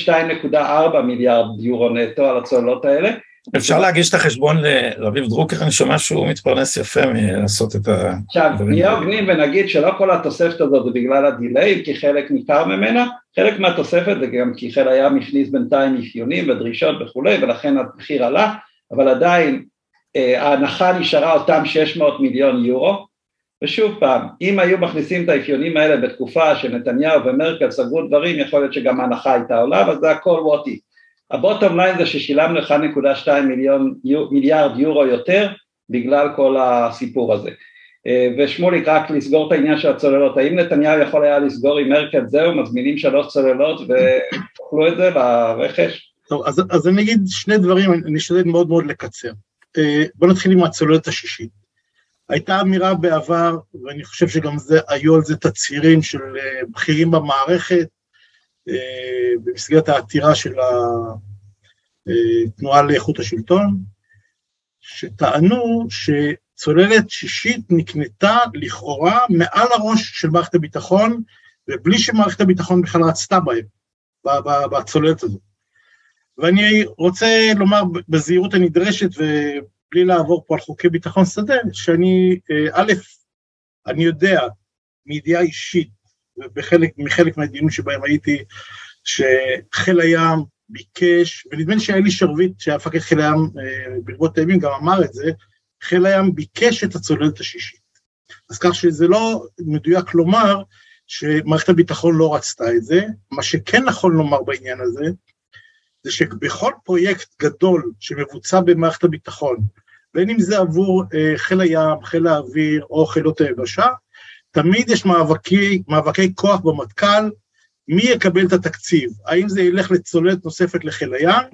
2.4 מיליארד יורו נטו על הצוללות האלה אפשר להגיש את החשבון לרביב דרוקר, אני שומע שהוא מתפרנס יפה מלעשות את ה... עכשיו, נהיה הוגנים ונגיד שלא כל התוספת הזאת זה בגלל הדיליי, כי חלק ניכר ממנה, חלק מהתוספת זה גם כי חיל הים הכניס בינתיים אפיונים ודרישות וכולי, ולכן המחיר עלה, אבל עדיין אה, ההנחה נשארה אותם 600 מיליון יורו, ושוב פעם, אם היו מכניסים את האפיונים האלה בתקופה שנתניהו ומרקל סגרו דברים, יכול להיות שגם ההנחה הייתה עולה, אבל זה הכל what if. הבוטום ליין זה ששילמנו 1.2 מיליון, מיליארד יורו יותר בגלל כל הסיפור הזה. אה, ושמוליק רק לסגור את העניין של הצוללות, האם נתניהו יכול היה לסגור עם מרקל זהו, מזמינים שלוש צוללות ותאכלו את זה ברכש? טוב, אז, אז אני אגיד שני דברים, אני אשתדל מאוד מאוד לקצר. אה, בוא נתחיל עם הצוללת השישית. הייתה אמירה בעבר, ואני חושב שגם זה, היו על זה תצהירים של אה, בכירים במערכת, במסגרת העתירה של התנועה לאיכות השלטון, שטענו שצוללת שישית נקנתה לכאורה מעל הראש של מערכת הביטחון, ובלי שמערכת הביטחון בכלל רצתה בהם, בצוללת הזאת. ואני רוצה לומר בזהירות הנדרשת ובלי לעבור פה על חוקי ביטחון שדה, שאני, אה, א', אני יודע מידיעה אישית ובחלק, מחלק מהדיונים שבהם הייתי, שחיל הים ביקש, ונדמה לי שהיה לי שרביט, שהיה מפקד חיל הים אה, ברבות הימים, גם אמר את זה, חיל הים ביקש את הצוללת השישית. אז כך שזה לא מדויק לומר שמערכת הביטחון לא רצתה את זה, מה שכן נכון לומר בעניין הזה, זה שבכל פרויקט גדול שמבוצע במערכת הביטחון, בין אם זה עבור אה, חיל הים, חיל האוויר או חילות היבשה, תמיד יש מאבקי, מאבקי כוח במטכ"ל, מי יקבל את התקציב, האם זה ילך לצוללת נוספת לחיל הים,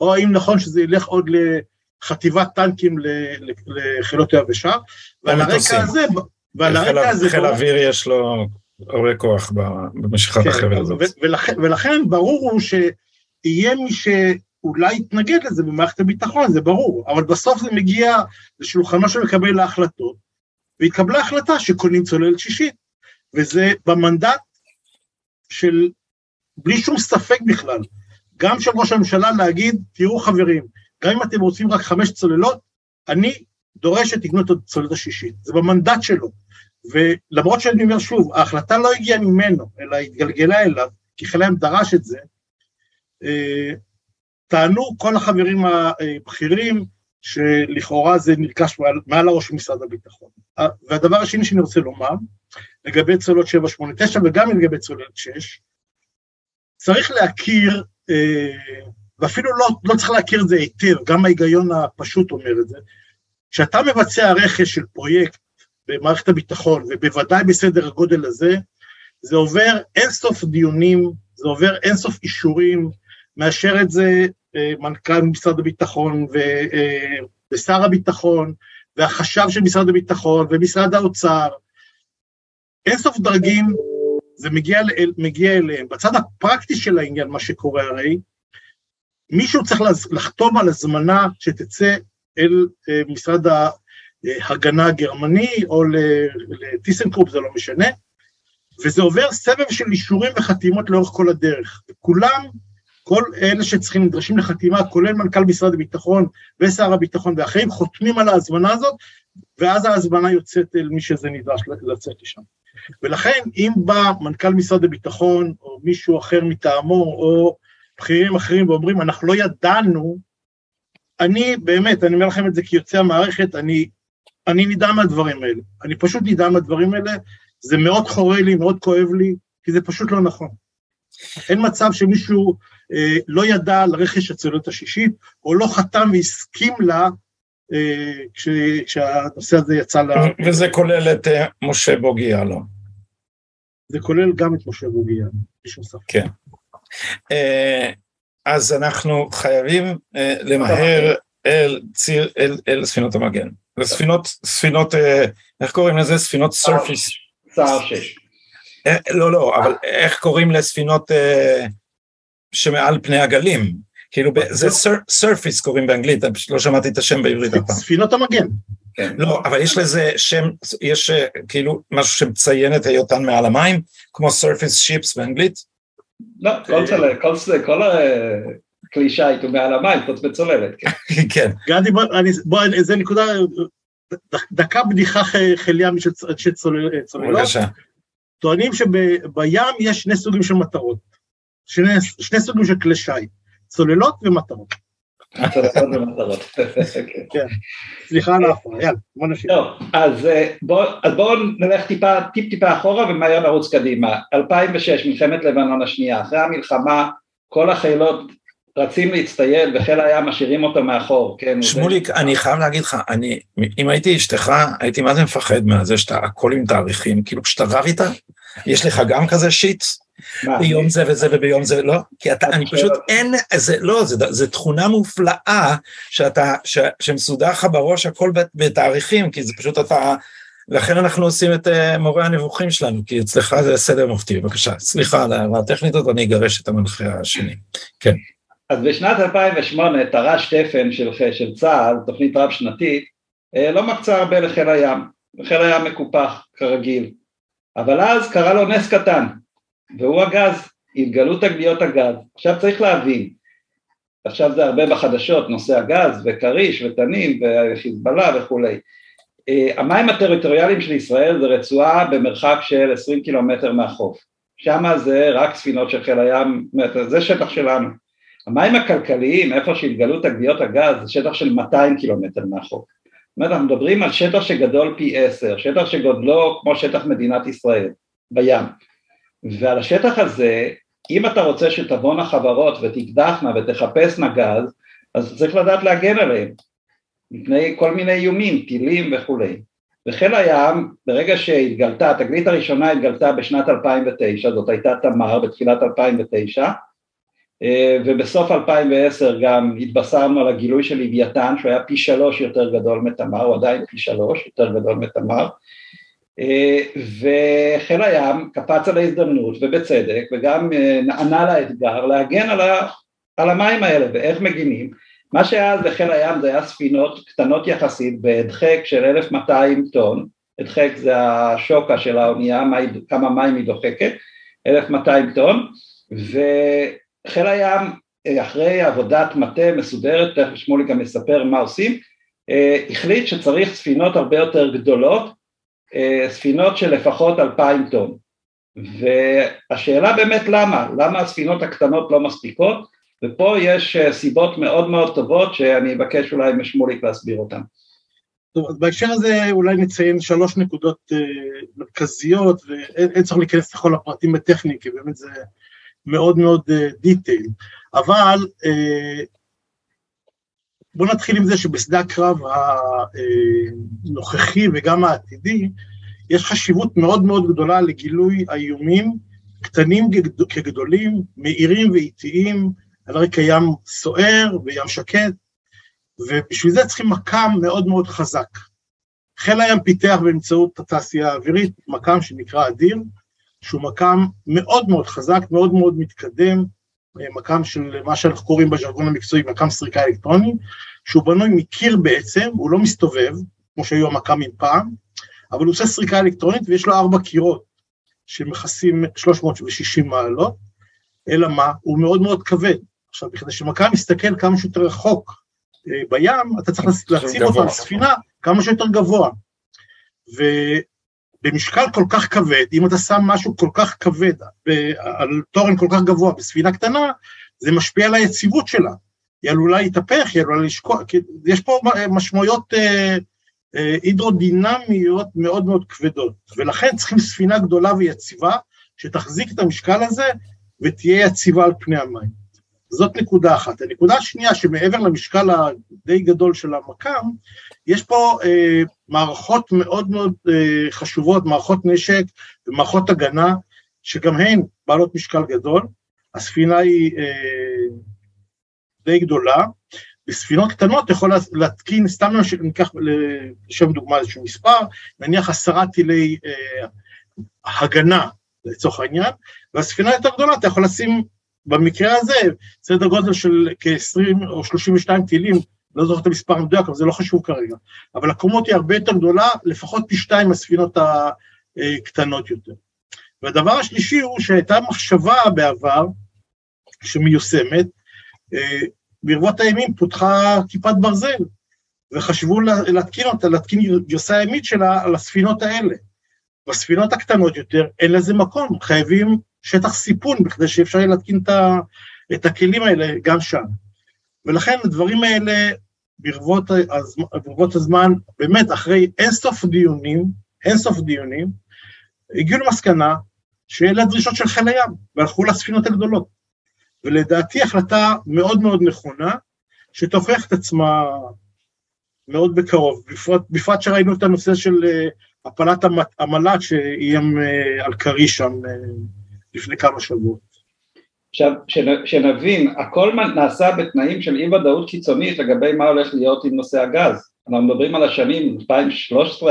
או האם נכון שזה ילך עוד לחטיבת טנקים לחילות היבשה, ועל הרקע הזה, ועל הרקע הזה... חיל האוויר יש לו הרבה כוח במשיכת כן, החבל הזאת. ולכן, ולכן ברור הוא שיהיה מי שאולי יתנגד לזה במערכת הביטחון, זה ברור, אבל בסוף זה מגיע לשולחנו של מקבל ההחלטות, והתקבלה החלטה שקונים צוללת שישית, וזה במנדט של, בלי שום ספק בכלל, גם של ראש הממשלה להגיד, תראו חברים, גם אם אתם רוצים רק חמש צוללות, אני דורש שתקנו את הצוללת השישית, זה במנדט שלו. ולמרות שאני אומר שוב, ההחלטה לא הגיעה ממנו, אלא התגלגלה אליו, כי חלם דרש את זה, אה, טענו כל החברים הבכירים, שלכאורה זה נרכש מעל, הראש של משרד הביטחון. והדבר השני שאני רוצה לומר, לגבי צוללות 789 וגם לגבי צוללת 6, צריך להכיר, אה, ואפילו לא, לא צריך להכיר את זה היטב, גם ההיגיון הפשוט אומר את זה, כשאתה מבצע רכש של פרויקט במערכת הביטחון, ובוודאי בסדר הגודל הזה, זה עובר אינסוף דיונים, זה עובר אינסוף אישורים, מאשר את זה מנכ"ל משרד הביטחון אה, ושר הביטחון והחשב של משרד הביטחון ומשרד האוצר. אינסוף דרגים, זה מגיע, מגיע אליהם. בצד הפרקטי של העניין, מה שקורה הרי, מישהו צריך לחתום על הזמנה שתצא אל אה, משרד ההגנה הגרמני או לטיסנקרופ, זה לא משנה, וזה עובר סבב של אישורים וחתימות לאורך כל הדרך. וכולם כל אלה שצריכים, נדרשים לחתימה, כולל מנכ"ל משרד הביטחון ושר הביטחון ואחרים, חותמים על ההזמנה הזאת, ואז ההזמנה יוצאת אל מי שזה נדרש לצאת לשם. ולכן, אם בא מנכ"ל משרד הביטחון, או מישהו אחר מטעמו, או בכירים אחרים ואומרים, אנחנו לא ידענו, אני באמת, אני אומר לכם את זה כיוצא המערכת, אני, אני נדהם מהדברים האלה. אני פשוט נדהם מהדברים האלה, זה מאוד חורה לי, מאוד כואב לי, כי זה פשוט לא נכון. אין מצב שמישהו לא ידע על רכש הצוללת השישית, או לא חתם והסכים לה אה, כש, כשהנושא הזה יצא ל... וזה כולל את אה, משה בוגי-יעלון. זה כולל גם את משה בוגי-יעלון, בלי שום ספק. כן. אז אנחנו חייבים למהר אל ציר, אל, אל ספינות המגן. זה ספינות, ספינות, איך קוראים לזה? ספינות surface. סער 6. אה, לא, לא, אבל איך קוראים לספינות אה, שמעל פני הגלים? כאילו, זה surface קוראים באנגלית, אני פשוט לא שמעתי את השם בעברית אף פעם. ספינות המגן. כן. לא, אבל יש לזה שם, יש אה, כאילו משהו שמציין את היותן מעל המים, כמו surface ships באנגלית? לא, כל כלי שיט הוא מעל המים, חוץ בצוללת, כן. כן. גדי, בוא, זה נקודה, דקה בדיחה חליה של צוללות. בבקשה. טוענים שבים יש שני סוגים של מטרות, שני, שני סוגים של כלי שיט, צוללות ומטרות. כן. סליחה על ההפרעה, יאללה, בוא נשאיר. טוב, אז אה, בואו נלך טיפה, טיפ טיפה אחורה ומהר נרוץ קדימה. 2006, מלחמת לבנון השנייה, אחרי המלחמה כל החילות רצים להצטייד וחיל הים משאירים אותו מאחור, כן? שמוליק, אני חייב להגיד לך, אני, אם הייתי אשתך, הייתי מה זה מפחד מזה שאתה הכל עם תאריכים, כאילו כשאתה רב איתה, יש לך גם כזה שיט? ביום זה וזה וביום זה, לא? כי אתה, אני פשוט, אין, זה, לא, זה תכונה מופלאה שאתה, שמסודר לך בראש הכל בתאריכים, כי זה פשוט אתה, לכן אנחנו עושים את uh, מורה הנבוכים שלנו, כי אצלך זה סדר מופתי. בבקשה, סליחה על הטכנית הזאת, אני אגרש את המנחה השני. כן. אז בשנת 2008 תר"ש תפן של, של צה"ל, תוכנית רב שנתית, אה, לא מקצה הרבה לחיל הים, חיל הים מקופח כרגיל, אבל אז קרה לו נס קטן, והוא הגז, התגלו תגליות הגז. עכשיו צריך להבין, עכשיו זה הרבה בחדשות, נושא הגז וכריש ותנין וחיזבאללה וכולי. אה, המים הטריטוריאליים של ישראל זה רצועה במרחק של 20 קילומטר מהחוף, שם זה רק ספינות של חיל הים, זה שטח שלנו. המים הכלכליים, איפה שהתגלו תגליות הגז, זה שטח של 200 קילומטר מהחוף. זאת אומרת, אנחנו מדברים על שטח שגדול פי עשר, שטח שגודלו כמו שטח מדינת ישראל, בים. ועל השטח הזה, אם אתה רוצה שתבואנה חברות ותקדחנה ותחפשנה גז, אז צריך לדעת להגן עליהם, מפני כל מיני איומים, טילים וכולי. וחיל הים, ברגע שהתגלתה, התגלית הראשונה התגלתה בשנת 2009, זאת הייתה תמר בתחילת 2009, אה, ובסוף 2010 גם התבשרנו על הגילוי של לוויתן שהוא היה פי שלוש יותר גדול מתמר, הוא עדיין פי שלוש יותר גדול מתמר וחיל הים קפץ על ההזדמנות ובצדק וגם אה, נענה לאתגר להגן על, ה, על המים האלה ואיך מגינים. מה שהיה אז בחיל הים זה היה ספינות קטנות יחסית בהדחק של 1200 טון. הדחק זה השוקה של האונייה כמה מים היא דוחקת 1200 טון. ו... חיל הים אה, אחרי עבודת מטה מסודרת, תכף שמולי גם יספר מה עושים, אה, החליט שצריך ספינות הרבה יותר גדולות, ספינות של לפחות אלפיים טון. והשאלה באמת למה, למה הספינות הקטנות לא מספיקות, ופה יש סיבות מאוד מאוד טובות שאני אבקש אולי משמוליק להסביר אותן. טוב, אז בהקשר הזה אולי נציין שלוש נקודות אה, מרכזיות, ואין צריך להיכנס לכל הפרטים בטכני, כי באמת זה מאוד מאוד דיטייל, uh, אבל uh, בואו נתחיל עם זה שבשדה הקרב הנוכחי וגם העתידי, יש חשיבות מאוד מאוד גדולה לגילוי האיומים, קטנים כגדולים, מהירים ואיטיים, על רקע ים סוער וים שקט, ובשביל זה צריכים מקם מאוד מאוד חזק. חיל הים פיתח באמצעות התעשייה האווירית מקם שנקרא אדיר, שהוא מקם מאוד מאוד חזק, מאוד מאוד מתקדם, מקם של מה שאנחנו קוראים בז'רגון המקצועי, מקם סריקה אלקטרוני, שהוא בנוי מקיר בעצם, הוא לא מסתובב, כמו שהיו המקמים פעם, אבל הוא עושה סריקה אלקטרונית ויש לו ארבע קירות שמכסים 360 מעלות, אלא מה? הוא מאוד מאוד כבד. עכשיו, בכדי שמקם יסתכל כמה שיותר רחוק אה, בים, אתה צריך להציב אותו על ספינה כמה שיותר גבוה. במשקל כל כך כבד, אם אתה שם משהו כל כך כבד על תורן כל כך גבוה בספינה קטנה, זה משפיע על היציבות שלה. היא עלולה להתהפך, היא עלולה לשקוע, יש פה משמעויות אה, אה, הידרודינמיות מאוד מאוד כבדות, ולכן צריכים ספינה גדולה ויציבה, שתחזיק את המשקל הזה ותהיה יציבה על פני המים. זאת נקודה אחת. הנקודה השנייה, שמעבר למשקל הדי גדול של המכ"ם, יש פה אה, מערכות מאוד מאוד אה, חשובות, מערכות נשק ומערכות הגנה, שגם הן בעלות משקל גדול. הספינה היא אה, די גדולה. בספינות קטנות יכול להתקין, סתם ניקח לשם דוגמה איזשהו מספר, נניח עשרה טילי אה, הגנה לצורך העניין, והספינה יותר גדולה אתה יכול לשים במקרה הזה סדר גודל של כ-20 או 32 טילים, לא זוכר את המספר המדויק, אבל זה לא חשוב כרגע. אבל הכמות היא הרבה יותר גדולה, לפחות פי שתיים מהספינות הקטנות יותר. והדבר השלישי הוא שהייתה מחשבה בעבר, שמיושמת, אה, ברבות הימים פותחה כיפת ברזל, וחשבו להתקין אותה, להתקין גרסה ימית שלה על הספינות האלה. בספינות הקטנות יותר אין לזה מקום, חייבים שטח סיפון בכדי שאפשר יהיה להתקין את הכלים האלה גם שם. ולכן הדברים האלה ברבות, הזמן, ברבות הזמן, באמת אחרי אינסוף דיונים, אינסוף דיונים, הגיעו למסקנה שאלה הדרישות של חיל הים, והלכו לספינות הגדולות. ולדעתי החלטה מאוד מאוד נכונה, שתוכיח את עצמה מאוד בקרוב, בפרט, בפרט שראינו את הנושא של אה, הפלת המל"ט שאיים אה, על כריש שם אה, לפני כמה שבועות. עכשיו, שנבין, הכל נעשה בתנאים של אי ודאות קיצונית לגבי מה הולך להיות עם נושא הגז. אנחנו מדברים על השנים 2013-2014,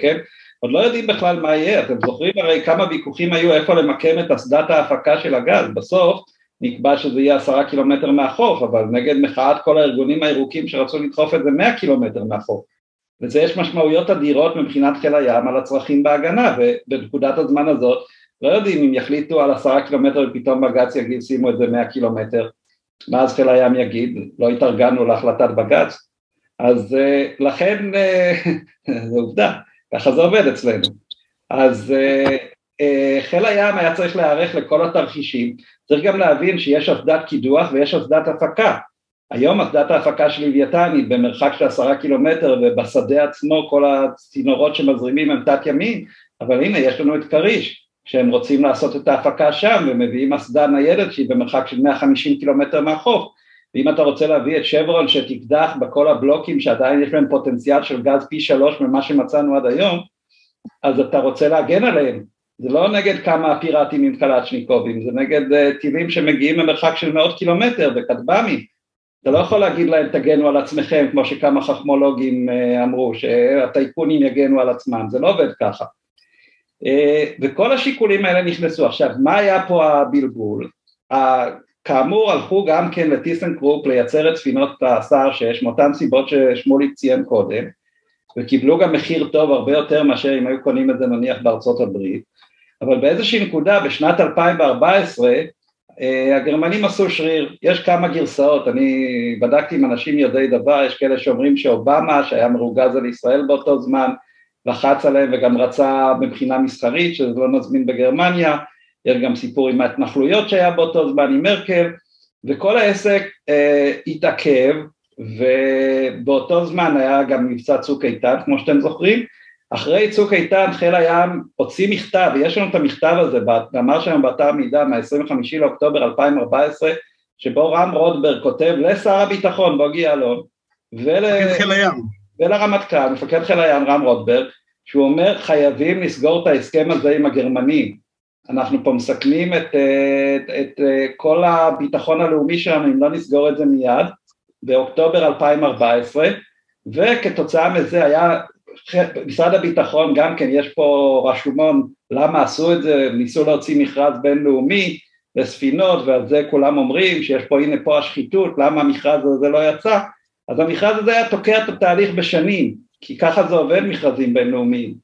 כן? עוד לא יודעים בכלל מה יהיה, אתם זוכרים הרי כמה ויכוחים היו איפה למקם את אסדת ההפקה של הגז, בסוף נקבע שזה יהיה עשרה קילומטר מהחוף, אבל נגד מחאת כל הארגונים הירוקים שרצו לדחוף את זה מאה קילומטר מהחוף. וזה יש משמעויות אדירות מבחינת חיל הים על הצרכים בהגנה, ובנקודת הזמן הזאת לא יודעים אם יחליטו על עשרה קילומטר ופתאום בג"ץ יגיד שימו את זה מאה קילומטר, מה אז חיל הים יגיד, לא התארגנו להחלטת בג"ץ, אז uh, לכן uh, זו עובדה, ככה זה עובד אצלנו. אז uh, חיל הים היה צריך להיערך לכל התרחישים, צריך גם להבין שיש אסדת קידוח ויש אסדת הפקה. היום אסדת ההפקה של לוויתן היא במרחק של עשרה קילומטר ובשדה עצמו כל הצינורות שמזרימים הם תת ימיים, אבל הנה יש לנו את כריש, שהם רוצים לעשות את ההפקה שם ומביאים אסדה ניידת שהיא במרחק של 150 קילומטר מהחוף ואם אתה רוצה להביא את שברון שתקדח בכל הבלוקים שעדיין יש להם פוטנציאל של גז פי שלוש ממה שמצאנו עד היום אז אתה רוצה להגן עליהם זה לא נגד כמה פיראטים עם קלצ'ניקובים, זה נגד uh, טילים שמגיעים ממרחק של מאות קילומטר וכטב"מים. אתה לא יכול להגיד להם תגנו על עצמכם כמו שכמה חכמולוגים uh, אמרו, שהטייקונים יגנו על עצמם, זה לא עובד ככה. וכל השיקולים האלה נכנסו. עכשיו, מה היה פה הבלבול? כאמור הלכו גם כן לטיסנקרופ לייצר את ספינות הסער 6 מאותן סיבות ששמוליק ציין קודם וקיבלו גם מחיר טוב הרבה יותר מאשר אם היו קונים את זה נניח בארצות הברית אבל באיזושהי נקודה בשנת 2014 אה, הגרמנים עשו שריר, יש כמה גרסאות, אני בדקתי עם אנשים יודעי דבר, יש כאלה שאומרים שאובמה שהיה מרוגז על ישראל באותו זמן לחץ עליהם וגם רצה מבחינה מסחרית שזה לא נזמין בגרמניה, יש גם סיפור עם ההתנחלויות שהיה באותו זמן עם מרקל וכל העסק אה, התעכב ובאותו זמן היה גם מבצע צוק איתן כמו שאתם זוכרים. אחרי צוק איתן חיל הים הוציא מכתב, ויש לנו את המכתב הזה, מאמר שלנו באתר מידע מה-25 לאוקטובר 2014, שבו רם רוטברג כותב לשר הביטחון בוגי יעלון, ול... ולרמטכ"ל, מפקד חיל הים רם רוטברג, שהוא אומר חייבים לסגור את ההסכם הזה עם הגרמנים, אנחנו פה מסכנים את, את, את, את כל הביטחון הלאומי שלנו אם לא נסגור את זה מיד, באוקטובר 2014, וכתוצאה מזה היה משרד הביטחון גם כן, יש פה רשומון למה עשו את זה, ניסו להוציא מכרז בינלאומי לספינות ועל זה כולם אומרים שיש פה הנה פה השחיתות, למה המכרז הזה לא יצא, אז המכרז הזה היה תוקע את התהליך בשנים, כי ככה זה עובד מכרזים בינלאומיים,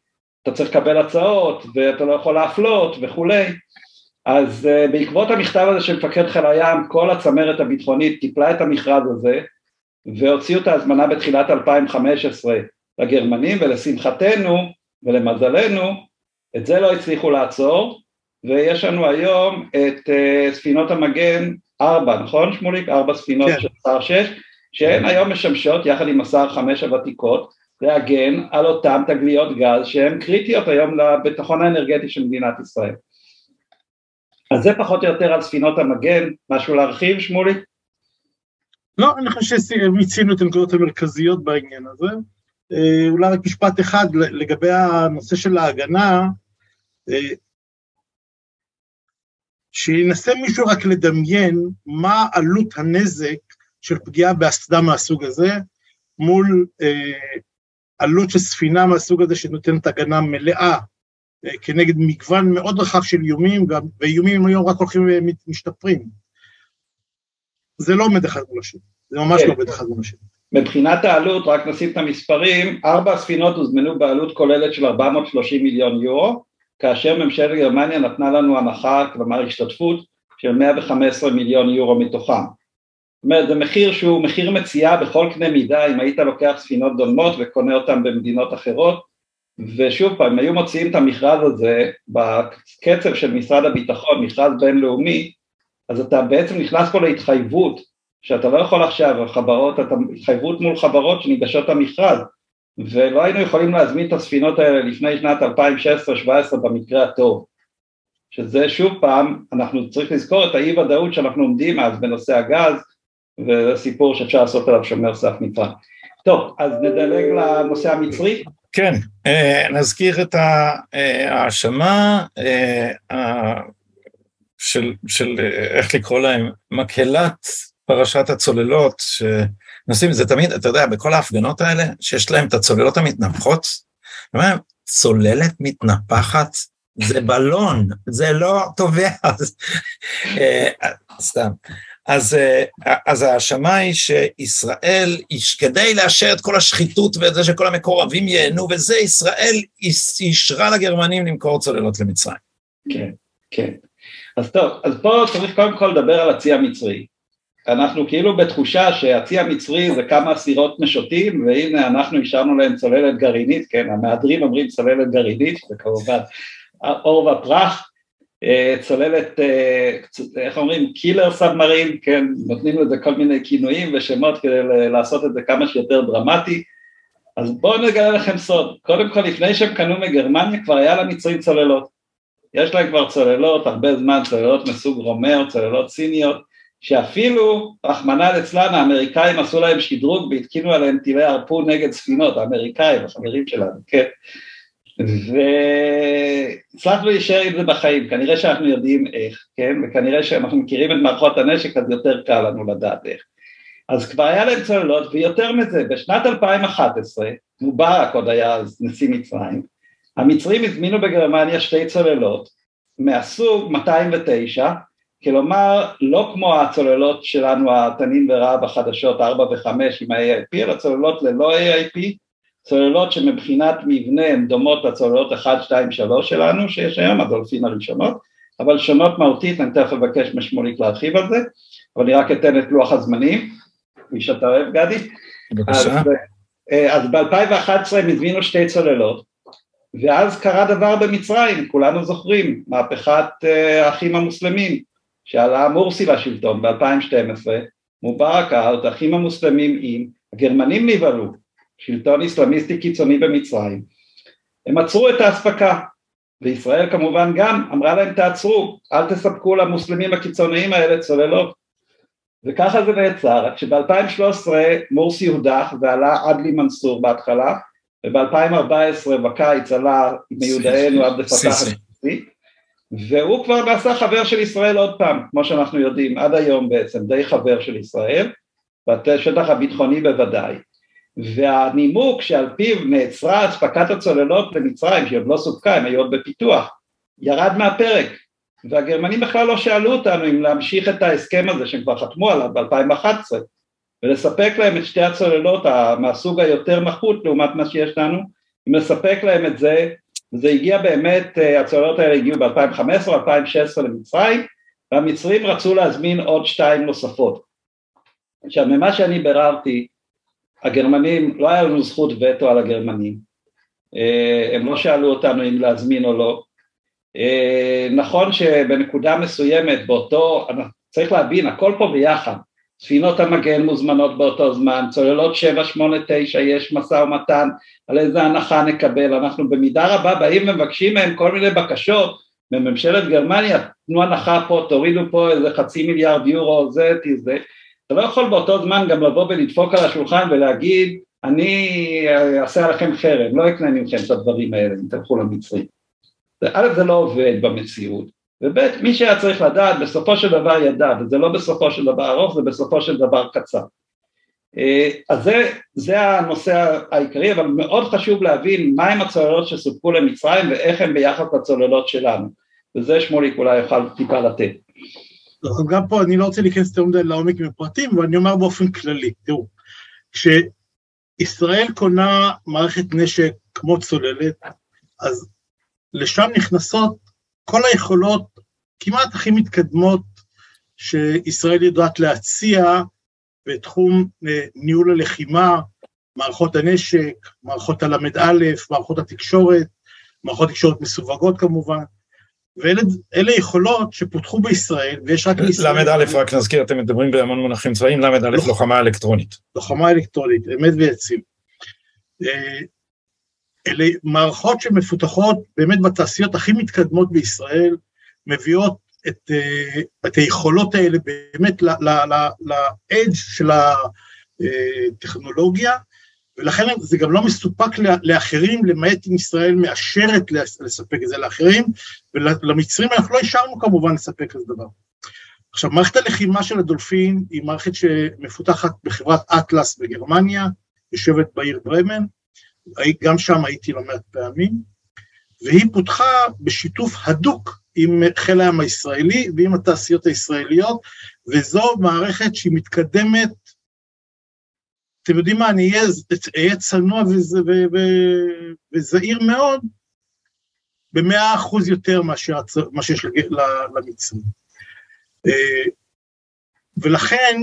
אתה צריך לקבל הצעות ואתה לא יכול להפלות וכולי, אז uh, בעקבות המכתב הזה של מפקד חיל הים, כל הצמרת הביטחונית טיפלה את המכרז הזה והוציאו את ההזמנה בתחילת 2015 לגרמנים ולשמחתנו ולמזלנו את זה לא הצליחו לעצור ויש לנו היום את uh, ספינות המגן ארבע, נכון שמוליק? ארבע ספינות כן. של שר שש שהן היום משמשות יחד עם השר חמש הוותיקות להגן על אותן תגליות גז שהן קריטיות היום לביטחון האנרגטי של מדינת ישראל. אז זה פחות או יותר על ספינות המגן, משהו להרחיב שמוליק? לא, אני חושב שמיצינו את הנקודות המרכזיות בעניין הזה. אה, אולי רק משפט אחד לגבי הנושא של ההגנה, אה, שינסה מישהו רק לדמיין מה עלות הנזק של פגיעה באסדה מהסוג הזה, מול אה, עלות של ספינה מהסוג הזה שנותנת הגנה מלאה כנגד מגוון מאוד רחב של איומים, ואיומים היום רק הולכים ומשתפרים. זה לא עומד אחד מול השני, זה ממש כן. לא עומד אחד מול השני. מבחינת העלות, רק נשים את המספרים, ארבע ספינות הוזמנו בעלות כוללת של 430 מיליון יורו, כאשר ממשלת גרמניה נתנה לנו הנחה, כלומר השתתפות, של 115 מיליון יורו מתוכם. זאת אומרת, זה מחיר שהוא מחיר מציאה בכל קנה מידה, אם היית לוקח ספינות דומות וקונה אותן במדינות אחרות, ושוב פעם, אם היו מוציאים את המכרז הזה בקצב של משרד הביטחון, מכרז בינלאומי, אז אתה בעצם נכנס פה להתחייבות, שאתה לא יכול עכשיו, חברות, אתה התחייבות מול חברות שניגשות למכרז, ולא היינו יכולים להזמין את הספינות האלה לפני שנת 2016-2017 במקרה הטוב. שזה שוב פעם, אנחנו צריך לזכור את האי ודאות שאנחנו עומדים אז בנושא הגז, וזה סיפור שאפשר לעשות עליו שומר סף מצרים. טוב, אז נדלג לנושא המצרי. כן, אה, נזכיר את אה, ההאשמה אה, של, של איך לקרוא להם, מקהלת פרשת הצוללות, שנושאים, זה תמיד, אתה יודע, בכל ההפגנות האלה, שיש להם את הצוללות המתנפחות, צוללת מתנפחת, זה בלון, זה לא טובע, סתם. אז, אז ההאשמה היא שישראל, כדי לאשר את כל השחיתות ואת זה שכל המקורבים ייהנו וזה, ישראל אישרה לגרמנים למכור צוללות למצרים. כן, כן. אז טוב, אז פה צריך קודם כל לדבר על הצי המצרי. אנחנו כאילו בתחושה שהצי המצרי זה כמה סירות משוטים, והנה אנחנו אישרנו להם צוללת גרעינית, כן, המהדרים אומרים צוללת גרעינית, זה כמובן אורבא פרח, אה, צוללת, אה, איך אומרים, killer submarine, כן, נותנים לזה כל מיני כינויים ושמות כדי לעשות את זה כמה שיותר דרמטי, אז בואו נגלה לכם סוד, קודם כל לפני שהם קנו מגרמניה כבר היה למצרים צוללות, יש להם כבר צוללות, הרבה זמן, צוללות מסוג רומר, צוללות סיניות, שאפילו, רחמנא ליצלן, האמריקאים עשו להם שדרוג והתקינו עליהם טילי הרפון נגד ספינות, האמריקאים, החברים שלנו, כן. והצלחנו להישאר עם זה בחיים, כנראה שאנחנו יודעים איך, כן, וכנראה שאנחנו מכירים את מערכות הנשק אז יותר קל לנו לדעת איך. אז כבר היה להם צוללות, ויותר מזה, בשנת 2011, מובארק עוד היה אז נשיא מצרים, המצרים הזמינו בגרמניה שתי צוללות מהסוג 209, כלומר לא כמו הצוללות שלנו התנין ורהב החדשות 4 ו-5 עם ה-AIP, אלא צוללות ללא AIP, צוללות שמבחינת מבנה הן דומות לצוללות 1, 2, 3 שלנו, שיש היום, הדולפין הראשונות, אבל שונות מהותית, אני תכף אבקש משמוליק להרחיב על זה, אבל אני רק אתן את לוח הזמנים, מי שאתה אוהב גדי. בבקשה. אז אה, ב-2011 הם הזמינו שתי צוללות, ואז קרה דבר במצרים, כולנו זוכרים, מהפכת אה, האחים המוסלמים, שעלה מורסי לשלטון ב-2012, מובארק את האחים המוסלמים עם, הגרמנים נבהלו, שלטון איסלאמיסטי קיצוני במצרים, הם עצרו את האספקה, וישראל כמובן גם אמרה להם תעצרו, אל תספקו למוסלמים הקיצוניים האלה צוללות, וככה זה נעצר, רק שב-2013 מורסי הודח ועלה עדלי מנסור בהתחלה, וב-2014 בקיץ עלה מיודענו עבד אל פתאח הסיסי, והוא כבר נעשה חבר של ישראל עוד פעם, כמו שאנחנו יודעים, עד היום בעצם, די חבר של ישראל, בשטח הביטחוני בוודאי. והנימוק שעל פיו נעצרה אספקת הצוללות למצרים, שהיא עוד לא סופקה, הם היו עוד בפיתוח, ירד מהפרק, והגרמנים בכלל לא שאלו אותנו אם להמשיך את ההסכם הזה שהם כבר חתמו עליו ב-2011, ולספק להם את שתי הצוללות מהסוג היותר נחות לעומת מה שיש לנו, אם לספק להם את זה, וזה הגיע באמת, אה, הצוללות האלה הגיעו ב-2015 2016 למצרים, והמצרים רצו להזמין עוד שתיים נוספות. עכשיו ממה שאני ביררתי, הגרמנים, לא היה לנו זכות וטו על הגרמנים, אה, הם לא שאלו אותנו אם להזמין או לא, אה, נכון שבנקודה מסוימת באותו, צריך להבין, הכל פה ביחד, ספינות המגן מוזמנות באותו זמן, צוללות 7, 8, 9, יש משא ומתן על איזה הנחה נקבל, אנחנו במידה רבה באים ומבקשים מהם כל מיני בקשות מממשלת גרמניה, תנו הנחה פה, תורידו פה איזה חצי מיליארד יורו, זה, זה, אתה לא יכול באותו זמן גם לבוא ולדפוק על השולחן ולהגיד אני אעשה עליכם חרם, לא אקנה מכם את הדברים האלה, אם תלכו למצרים. א' זה לא עובד במציאות, וב' מי שהיה צריך לדעת בסופו של דבר ידע, וזה לא בסופו של דבר ארוך, זה בסופו של דבר קצר. אז זה, זה הנושא העיקרי, אבל מאוד חשוב להבין מהם הצוללות שסופקו למצרים ואיך הם ביחס לצוללות שלנו, וזה שמוליק אולי יוכל טיפה לתת. אז גם פה אני לא רוצה להיכנס יותר מדי לעומק עם הפרטים, אבל אני אומר באופן כללי, תראו, כשישראל קונה מערכת נשק כמו צוללת, אז לשם נכנסות כל היכולות כמעט הכי מתקדמות שישראל יודעת להציע בתחום אה, ניהול הלחימה, מערכות הנשק, מערכות הל"א, מערכות התקשורת, מערכות תקשורת מסווגות כמובן, ואלה יכולות שפותחו בישראל, ויש רק בישראל... ל"א, רק נזכיר, אתם מדברים בהמון מונחים צבאיים, ל"א לוח... לוחמה אלקטרונית. לוחמה אלקטרונית, אמת ויציב. אה, אלה מערכות שמפותחות באמת בתעשיות הכי מתקדמות בישראל, מביאות את, אה, את היכולות האלה באמת לאדג' של הטכנולוגיה, ולכן זה גם לא מסופק לאחרים, למעט אם ישראל מאשרת לספק את זה לאחרים, ולמצרים אנחנו לא אישרנו כמובן לספק כזה דבר. עכשיו, מערכת הלחימה של הדולפין היא מערכת שמפותחת בחברת אטלס בגרמניה, יושבת בעיר ברמן, גם שם הייתי לא מעט פעמים, והיא פותחה בשיתוף הדוק עם חיל הים הישראלי ועם התעשיות הישראליות, וזו מערכת שהיא מתקדמת אתם יודעים מה, אני אהיה צנוע וזהיר מאוד, במאה אחוז יותר מה שיש למצרים. אה, ולכן,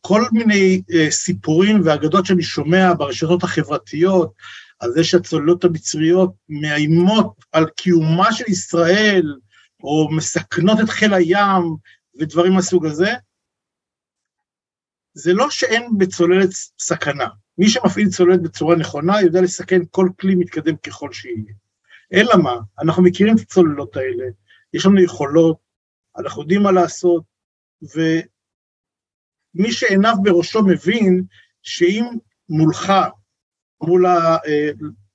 כל מיני אה, סיפורים ואגדות שאני שומע ברשתות החברתיות, על זה שהצוללות המצריות מאיימות על קיומה של ישראל, או מסכנות את חיל הים, ודברים מהסוג הזה, זה לא שאין בצוללת סכנה. מי שמפעיל צוללת בצורה נכונה יודע לסכן כל כלי מתקדם ככל שיהיה. אלא מה, אנחנו מכירים את הצוללות האלה, יש לנו יכולות, אנחנו יודעים מה לעשות, ומי שעיניו בראשו מבין שאם מולך, מול ה... אה,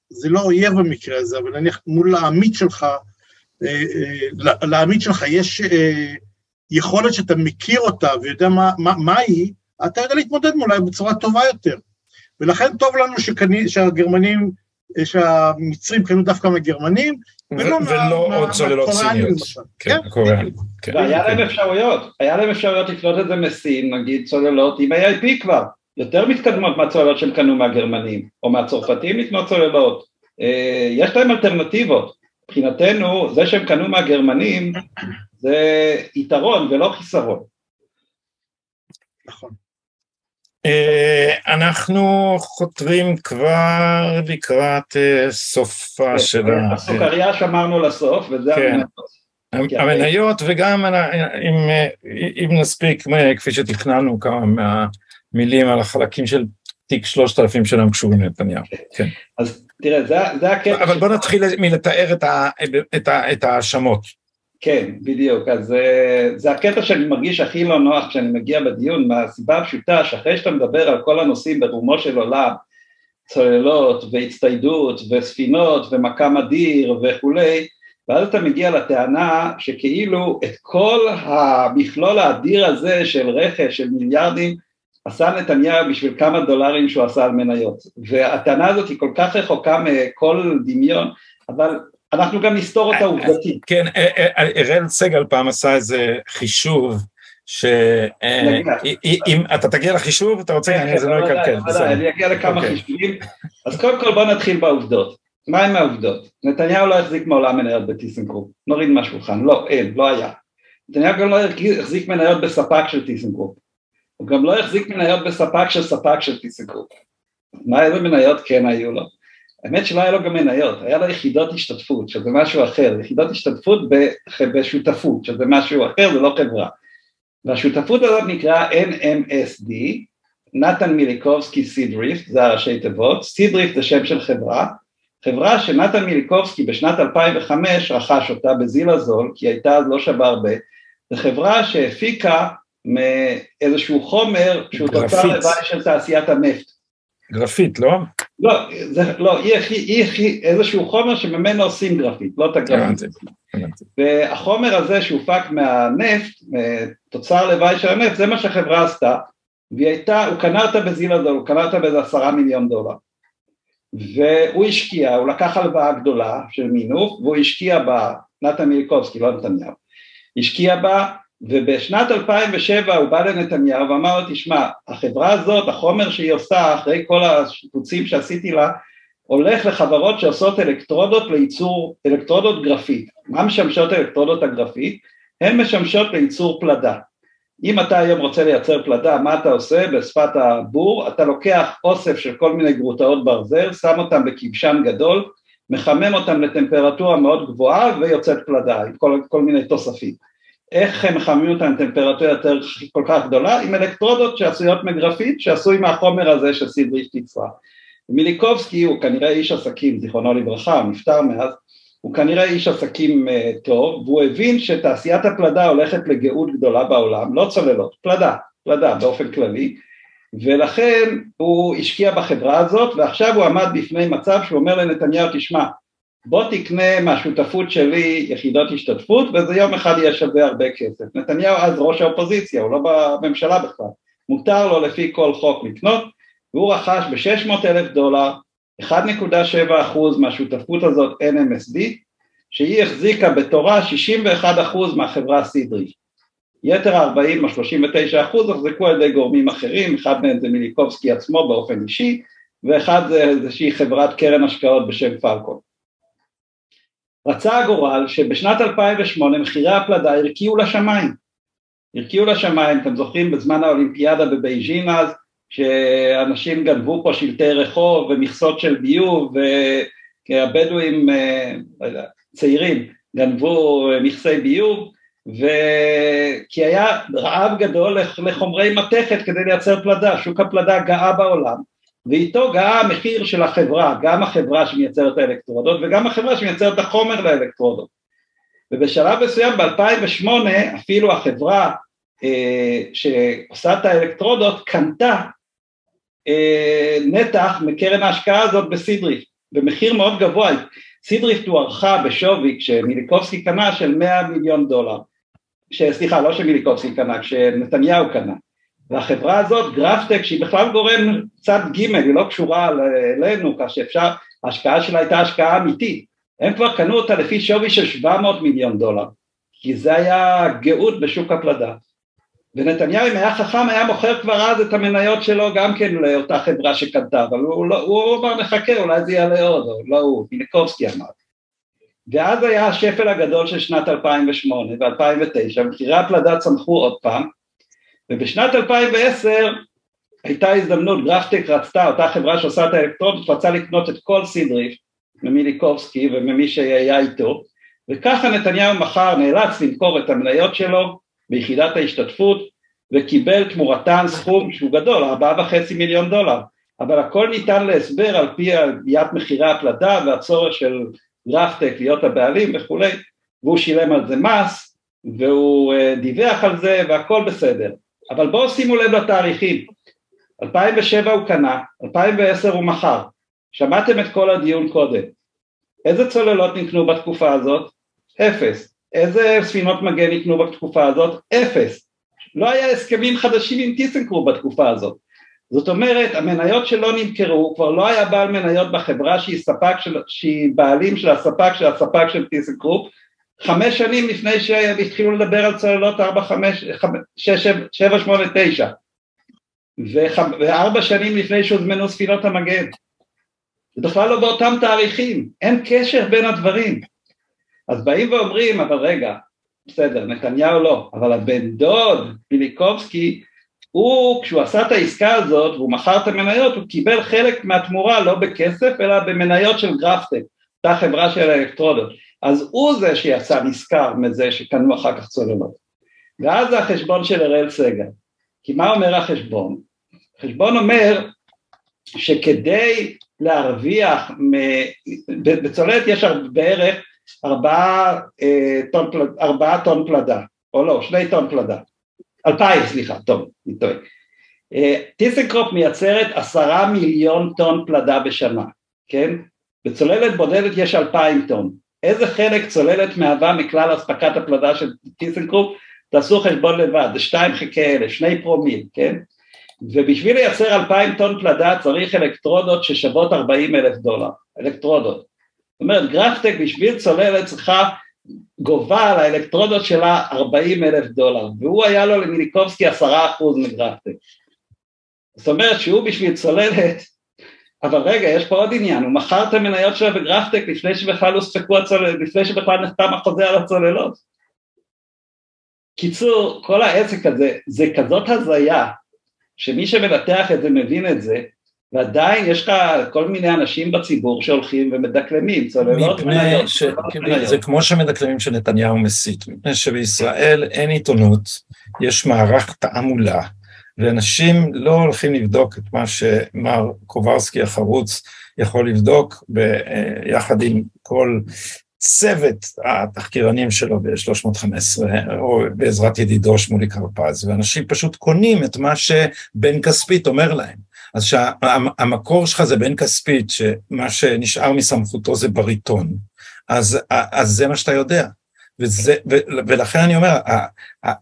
זה לא אויב במקרה הזה, אבל נניח מול העמית שלך, אה, אה, לעמית שלך יש יכולת שאתה מכיר אותה ויודע מה, מה, מה היא, אתה יודע להתמודד מולה בצורה טובה יותר. ולכן טוב לנו שקני, שהגרמנים, שהמצרים קנו דווקא מהגרמנים, ולא, ולא עוד צוללות סיניות. כן, קוריאנים. כן. והיה להם אפשרויות, היה להם אפשרויות לקנות את זה מסין, נגיד צוללות עם AIP כבר, יותר מתקדמות מהצוללות שהם קנו מהגרמנים, או מהצרפתים לקנות צוללות. אה, יש להם אלטרנטיבות. מבחינתנו, זה שהם קנו מהגרמנים, זה יתרון ולא חיסרון. נכון. אה, אנחנו חותרים כבר לקראת אה, סופה כן, של ה... הסוכריה שמרנו לסוף, וזה כן. המניות. המניות וגם אם, אם נספיק, כפי שתכננו, כמה מהמילים על החלקים של תיק 3000 שלהם קשורים לנתניהו. כן. אז תראה, זה, זה הקטע... אבל בוא נתחיל מלתאר את ההאשמות. כן, בדיוק, אז אה, זה הקטע שאני מרגיש הכי לא נוח כשאני מגיע בדיון, מהסיבה הפשוטה שאחרי שאתה מדבר על כל הנושאים ברומו של עולם, צוללות והצטיידות וספינות ומכ"ם אדיר וכולי, ואז אתה מגיע לטענה שכאילו את כל המכלול האדיר הזה של רכש של מיליארדים עשה נתניהו בשביל כמה דולרים שהוא עשה על מניות, והטענה הזאת היא כל כך רחוקה מכל דמיון, אבל אנחנו גם נסתור אותה עובדתית. כן, אראל סגל פעם עשה איזה חישוב, שאם אתה תגיע לחישוב, אתה רוצה, זה לא יקלקל. אני אגיע לכמה אוקיי. חישובים, אז קודם כל בוא נתחיל בעובדות. מה עם העובדות? נתניהו לא החזיק מעולם מניות בטיסנקרופ, נוריד מהשולחן, לא, אין, לא היה. נתניהו גם לא החזיק מניות בספק של טיסנקרופ, הוא גם לא החזיק מניות בספק של ספק של טיסנקרופ. מה איזה מניות כן היו לו? האמת שלא היה לו גם מניות, היה לו יחידות השתתפות, שזה משהו אחר, יחידות השתתפות בשותפות, שזה משהו אחר, זה לא חברה. והשותפות הזאת נקרא NMSD, נתן מיליקובסקי סידריפט, זה הראשי תיבות, סידריפט זה שם של חברה, חברה שנתן מיליקובסקי בשנת 2005 רכש אותה בזיל הזול, כי הייתה אז לא שווה הרבה, זו חברה שהפיקה מאיזשהו חומר שהוא תוצר לוואי של תעשיית הנפט. גרפית, לא? לא, זה, לא, היא, איזשהו חומר שממנו עושים גרפית, לא את הגרפית. והחומר הזה שהופק מהנפט, תוצר לוואי של הנפט, זה מה שהחברה עשתה. והיא הייתה, הוא קנה אותה בזיל הוא קנה אותה באיזה עשרה מיליון דולר. והוא השקיע, הוא לקח הלוואה גדולה של מינוף, והוא השקיע בה, נתן מיליקובסקי, לא נתניהו, השקיע בה, ובשנת 2007 הוא בא לנתניהו ואמר לו, תשמע, החברה הזאת, החומר שהיא עושה, אחרי כל השיפוצים שעשיתי לה, הולך לחברות שעושות אלקטרודות לייצור, אלקטרודות גרפית. מה משמשות אלקטרודות הגרפית? הן משמשות לייצור פלדה. אם אתה היום רוצה לייצר פלדה, מה אתה עושה בשפת הבור? אתה לוקח אוסף של כל מיני גרוטאות ברזל, שם אותם בכבשן גדול, מחמם אותם לטמפרטורה מאוד גבוהה ויוצאת פלדה עם כל, כל מיני תוספים. איך הם מחממים אותם לטמפרטורה יותר כל כך גדולה? עם אלקטרודות שעשויות מגרפית שעשוי מהחומר הזה שסידריף תצרה. מיליקובסקי הוא כנראה איש עסקים, זיכרונו לברכה, נפטר מאז, הוא כנראה איש עסקים אה, טוב, והוא הבין שתעשיית הפלדה הולכת לגאות גדולה בעולם, לא צוללות, פלדה, פלדה באופן כללי, ולכן הוא השקיע בחברה הזאת, ועכשיו הוא עמד בפני מצב שהוא אומר לנתניהו, תשמע, בוא תקנה מהשותפות שלי יחידות השתתפות, וזה יום אחד יהיה שווה הרבה כסף. נתניהו אז ראש האופוזיציה, הוא לא בממשלה בכלל, מותר לו לפי כל חוק לקנות, והוא רכש ב-600 אלף דולר 1.7 אחוז מהשותפות הזאת NMSD, שהיא החזיקה בתורה 61 אחוז מהחברה סידרי. יתר ה-40 או 39 אחוז הוחזקו על ידי גורמים אחרים, אחד מהם זה מיליקובסקי עצמו באופן אישי, ואחד זה איזושהי חברת קרן השקעות בשם פלקון. רצה הגורל שבשנת 2008 מחירי הפלדה הרקיעו לשמיים. הרקיעו לשמיים, אתם זוכרים בזמן האולימפיאדה בבייג'ין אז, שאנשים גנבו פה שלטי רחוב ומכסות של ביוב והבדואים, אה, לא צעירים, גנבו מכסי ביוב ו... כי היה רעב גדול לחומרי מתכת כדי לייצר פלדה, שוק הפלדה גאה בעולם ואיתו גאה המחיר של החברה, גם החברה שמייצרת האלקטרודות וגם החברה שמייצרת את החומר לאלקטרודות. ובשלב מסוים ב-2008 אפילו החברה אה, שעושה את האלקטרודות קנתה אה, נתח מקרן ההשקעה הזאת בסידריפט, במחיר מאוד גבוה, סידריפט הוערכה בשווי כשמיליקובסקי קנה של 100 מיליון דולר, סליחה לא שמיליקובסקי קנה, כשנתניהו קנה, והחברה הזאת גרפטק שהיא בכלל גורם צד ג' היא לא קשורה אלינו כך שאפשר, ההשקעה שלה הייתה השקעה אמיתית, הם כבר קנו אותה לפי שווי של 700 מיליון דולר, כי זה היה גאות בשוק הפלדה ונתניהו אם היה חכם היה מוכר כבר אז את המניות שלו גם כן לאותה חברה שקנתה, אבל הוא, לא, הוא אמר נחכה אולי זה יעלה עוד, או לא הוא, מינקובסקי אמר. ואז היה השפל הגדול של שנת 2008 ו-2009, מחירי הפלדה צמחו עוד פעם, ובשנת 2010 הייתה הזדמנות, גרפטק רצתה, אותה חברה שעושה את האלקטרונית, רצה לקנות את כל סידריפט ממיליקובסקי וממי שהיה איתו, וככה נתניהו מכר, נאלץ למכור את המניות שלו ביחידת ההשתתפות וקיבל תמורתן סכום שהוא גדול, ארבעה וחצי מיליון דולר, אבל הכל ניתן להסבר על פי עליית מחירי הפלדה והצורך של גרפטק להיות הבעלים וכולי, והוא שילם על זה מס והוא אה, דיווח על זה והכל בסדר, אבל בואו שימו לב לתאריכים, 2007 הוא קנה, 2010 הוא מכר, שמעתם את כל הדיון קודם, איזה צוללות נקנו בתקופה הזאת? אפס, איזה ספינות מגן ניתנו בתקופה הזאת? אפס. לא היה הסכמים חדשים עם טיסנקרופ בתקופה הזאת. זאת אומרת, המניות שלא נמכרו, כבר לא היה בעל מניות בחברה שהיא ספק של, שהיא בעלים של הספק של הספק של טיסנקרופ, חמש שנים לפני שהתחילו לדבר על צוללות 4, 5, 6, 7, 8, 9 וארבע שנים לפני שהוזמנו ספינות המגן. זה בכלל לא באותם תאריכים, אין קשר בין הדברים. אז באים ואומרים, אבל רגע, בסדר, נתניהו לא, אבל הבן דוד, פיליקובסקי, הוא, כשהוא עשה את העסקה הזאת והוא מכר את המניות, הוא קיבל חלק מהתמורה לא בכסף, אלא במניות של גרפטק, אותה חברה של האלקטרודות. אז הוא זה שיצא נשכר מזה שקנו אחר כך צוללות. ואז זה החשבון של אראל סגל. כי מה אומר החשבון? החשבון אומר שכדי להרוויח, בצוללת יש בערך ארבעה אה, טון, פלדה, או לא, שני טון פלדה, אלפיים סליחה, טוב, אני טועה. אה, טיסנקרופ מייצרת עשרה מיליון טון פלדה בשנה, כן? בצוללת בודדת יש אלפיים טון. איזה חלק צוללת מהווה מכלל אספקת הפלדה של טיסנקרופ? תעשו חשבון לבד, זה שתיים חלקי אלף, שני פרומיל, כן? ובשביל לייצר אלפיים טון פלדה צריך אלקטרודות ששוות ארבעים אלף דולר, אלקטרודות. זאת אומרת, גרפטק בשביל צוללת צריכה, גובה על האלקטרודות שלה ארבעים אלף דולר, והוא היה לו למיליקובסקי עשרה אחוז מגרפטק. זאת אומרת שהוא בשביל צוללת, אבל רגע, יש פה עוד עניין, הוא מכר את המניות שלו בגרפטק לפני שבכלל הוספקו הצוללות, לפני שבכלל נחתם החוזה על הצוללות. קיצור, כל העסק הזה, זה כזאת הזיה, שמי שמנתח את זה מבין את זה, ועדיין יש לך כל מיני אנשים בציבור שהולכים ומדקלמים, צוללות מניות. ש... זה כמו שמדקלמים שנתניהו מסית, מפני שבישראל אין עיתונות, יש מערך תעמולה, ואנשים לא הולכים לבדוק את מה שמר קוברסקי החרוץ יכול לבדוק ביחד עם כל צוות התחקירנים שלו ב-315, או בעזרת ידידו שמולי קרפז, ואנשים פשוט קונים את מה שבן כספית אומר להם. אז שהמקור שלך זה בן כספית, שמה שנשאר מסמכותו זה בריטון, אז, אז זה מה שאתה יודע. וזה, ו, ולכן אני אומר,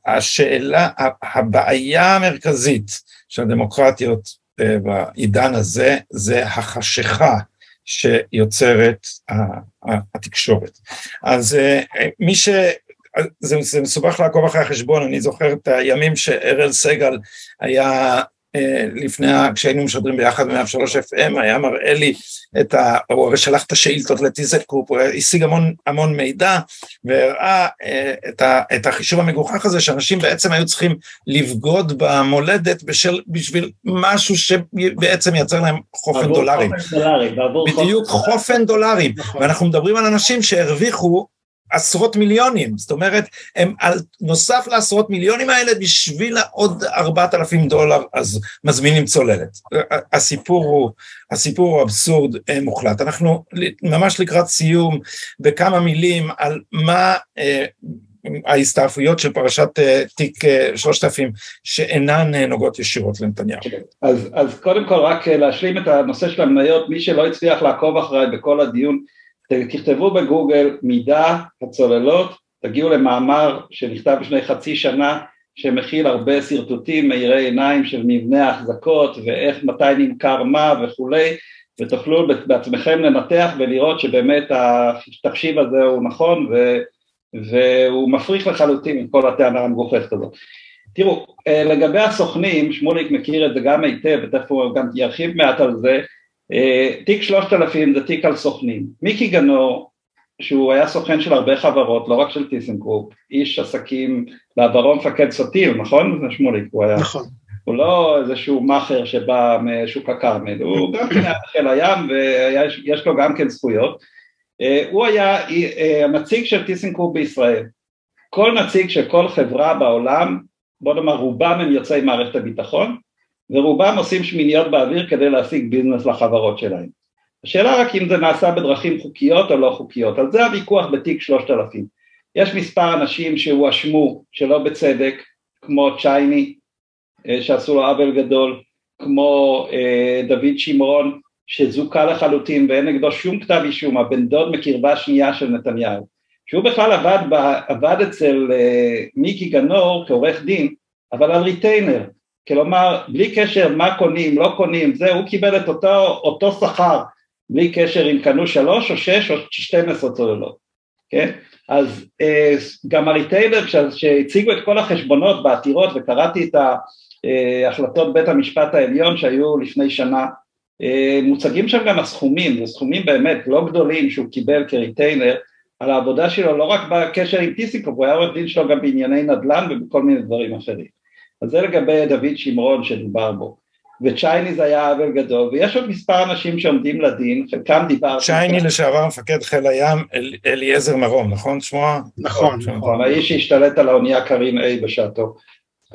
השאלה, הבעיה המרכזית של הדמוקרטיות אה, בעידן הזה, זה החשיכה שיוצרת התקשורת. אז אה, מי ש... זה, זה מסובך לעקוב אחרי החשבון, אני זוכר את הימים שאראל סגל היה לפני, כשהיינו משדרים ביחד ב-103 FM, היה מראה לי את ה... הוא שלח את השאילתות לטיזלקופ, הוא השיג המון, המון מידע, והראה אה, את, ה, את החישוב המגוחך הזה, שאנשים בעצם היו צריכים לבגוד במולדת בשל, בשביל משהו שבעצם ייצר להם חופן דולרים. בדיוק, חופן דולרים. נכון. ואנחנו מדברים על אנשים שהרוויחו עשרות מיליונים, זאת אומרת, הם על, נוסף לעשרות מיליונים האלה בשביל עוד ארבעת אלפים דולר, אז מזמינים צוללת. הסיפור הוא, הסיפור הוא אבסורד אה, מוחלט. אנחנו ממש לקראת סיום בכמה מילים על מה אה, ההסתעפויות של פרשת אה, תיק אה, שלושת אלפים שאינן אה, נוגעות ישירות לנתניהו. אז, אז קודם כל רק להשלים את הנושא של המניות, מי שלא הצליח לעקוב אחריי בכל הדיון, תכתבו בגוגל מידע הצוללות, תגיעו למאמר שנכתב לפני חצי שנה שמכיל הרבה שרטוטים מאירי עיניים של מבנה ההחזקות ואיך, מתי נמכר מה וכולי ותוכלו בעצמכם לנתח ולראות שבאמת התחשיב הזה הוא נכון ו, והוא מפריך לחלוטין עם כל הטענה המגוחכת הזאת. תראו, אה, לגבי הסוכנים, שמוליק מכיר את זה גם היטב ותכף הוא גם ירחיב מעט על זה, תיק שלושת אלפים זה תיק על סוכנים. מיקי גנור, שהוא היה סוכן של הרבה חברות, לא רק של טיסנקרופ, איש עסקים, בעברו מפקד סטיל, נכון? זה שמוליק, הוא היה. נכון. הוא לא איזשהו מאכר שבא משוק הכרמל, הוא גם כן היה חיל הים ויש לו גם כן זכויות. אה, הוא היה אה, הנציג של טיסנקרופ בישראל. כל נציג של כל חברה בעולם, בוא נאמר רובם הם יוצאי מערכת הביטחון, ורובם עושים שמיניות באוויר כדי להשיג ביזנס לחברות שלהם. השאלה רק אם זה נעשה בדרכים חוקיות או לא חוקיות, על זה הוויכוח בתיק שלושת אלפים. יש מספר אנשים שהואשמו שלא בצדק, כמו צ'ייני, אה, שעשו לו עוול גדול, כמו אה, דוד שמרון, שזוכה לחלוטין ואין נגדו שום כתב אישום, הבן דוד מקרבה שנייה של נתניהו, שהוא בכלל עבד, עבד אצל אה, מיקי גנור כעורך דין, אבל על ריטיינר, כלומר, בלי קשר מה קונים, לא קונים, זה, הוא קיבל את אותו, אותו שכר, בלי קשר אם קנו שלוש או שש או שתים עשרה צוללות, כן? אז אה, גם הריטיילר, כשהציגו את כל החשבונות בעתירות, וקראתי את החלטות בית המשפט העליון שהיו לפני שנה, אה, מוצגים שם גם הסכומים, זה סכומים באמת לא גדולים שהוא קיבל כריטיילר, על העבודה שלו לא רק בקשר עם טיסיקוב, הוא היה עורך דין שלו גם בענייני נדל"ן ובכל מיני דברים אחרים. אז זה לגבי דוד שמרון שדובר בו. וצ'ייני זה היה עוול גדול, ויש עוד מספר אנשים שעומדים לדין, חלקם דיברתי. צ'ייני לשעבר מפקד חיל הים, אל, אליעזר מרום, נכון שמו? נכון, נכון, האיש שהשתלט על האונייה קרין A בשעתו,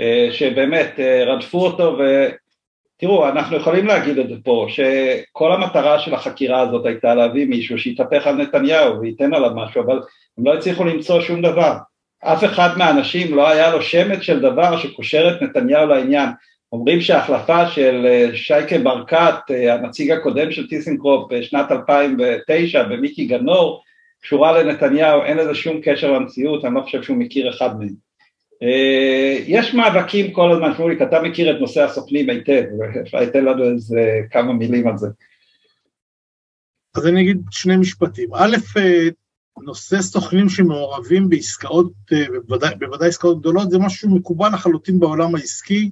אה, שבאמת אה, רדפו אותו, ותראו, אנחנו יכולים להגיד את זה פה, שכל המטרה של החקירה הזאת הייתה להביא מישהו שיתהפך על נתניהו וייתן עליו משהו, אבל הם לא הצליחו למצוא שום דבר. אף אחד מהאנשים לא היה לו שמץ של דבר שקושר את נתניהו לעניין. אומרים שההחלפה של אה, שייקה ברקת, אה, הנציג הקודם של טיסנקרופ בשנת 2009 ומיקי גנור, קשורה לנתניהו, אין לזה שום קשר למציאות, אני לא חושב שהוא מכיר אחד מהם. יש מאבקים כל הזמן, שמוליק, אתה מכיר את נושא הסוכנים היטב, אפשר לתת לנו איזה כמה מילים על זה. אז אני אגיד שני משפטים. א', נושא סוכנים שמעורבים בעסקאות, בוודאי, בוודאי עסקאות גדולות, זה משהו מקובל לחלוטין בעולם העסקי.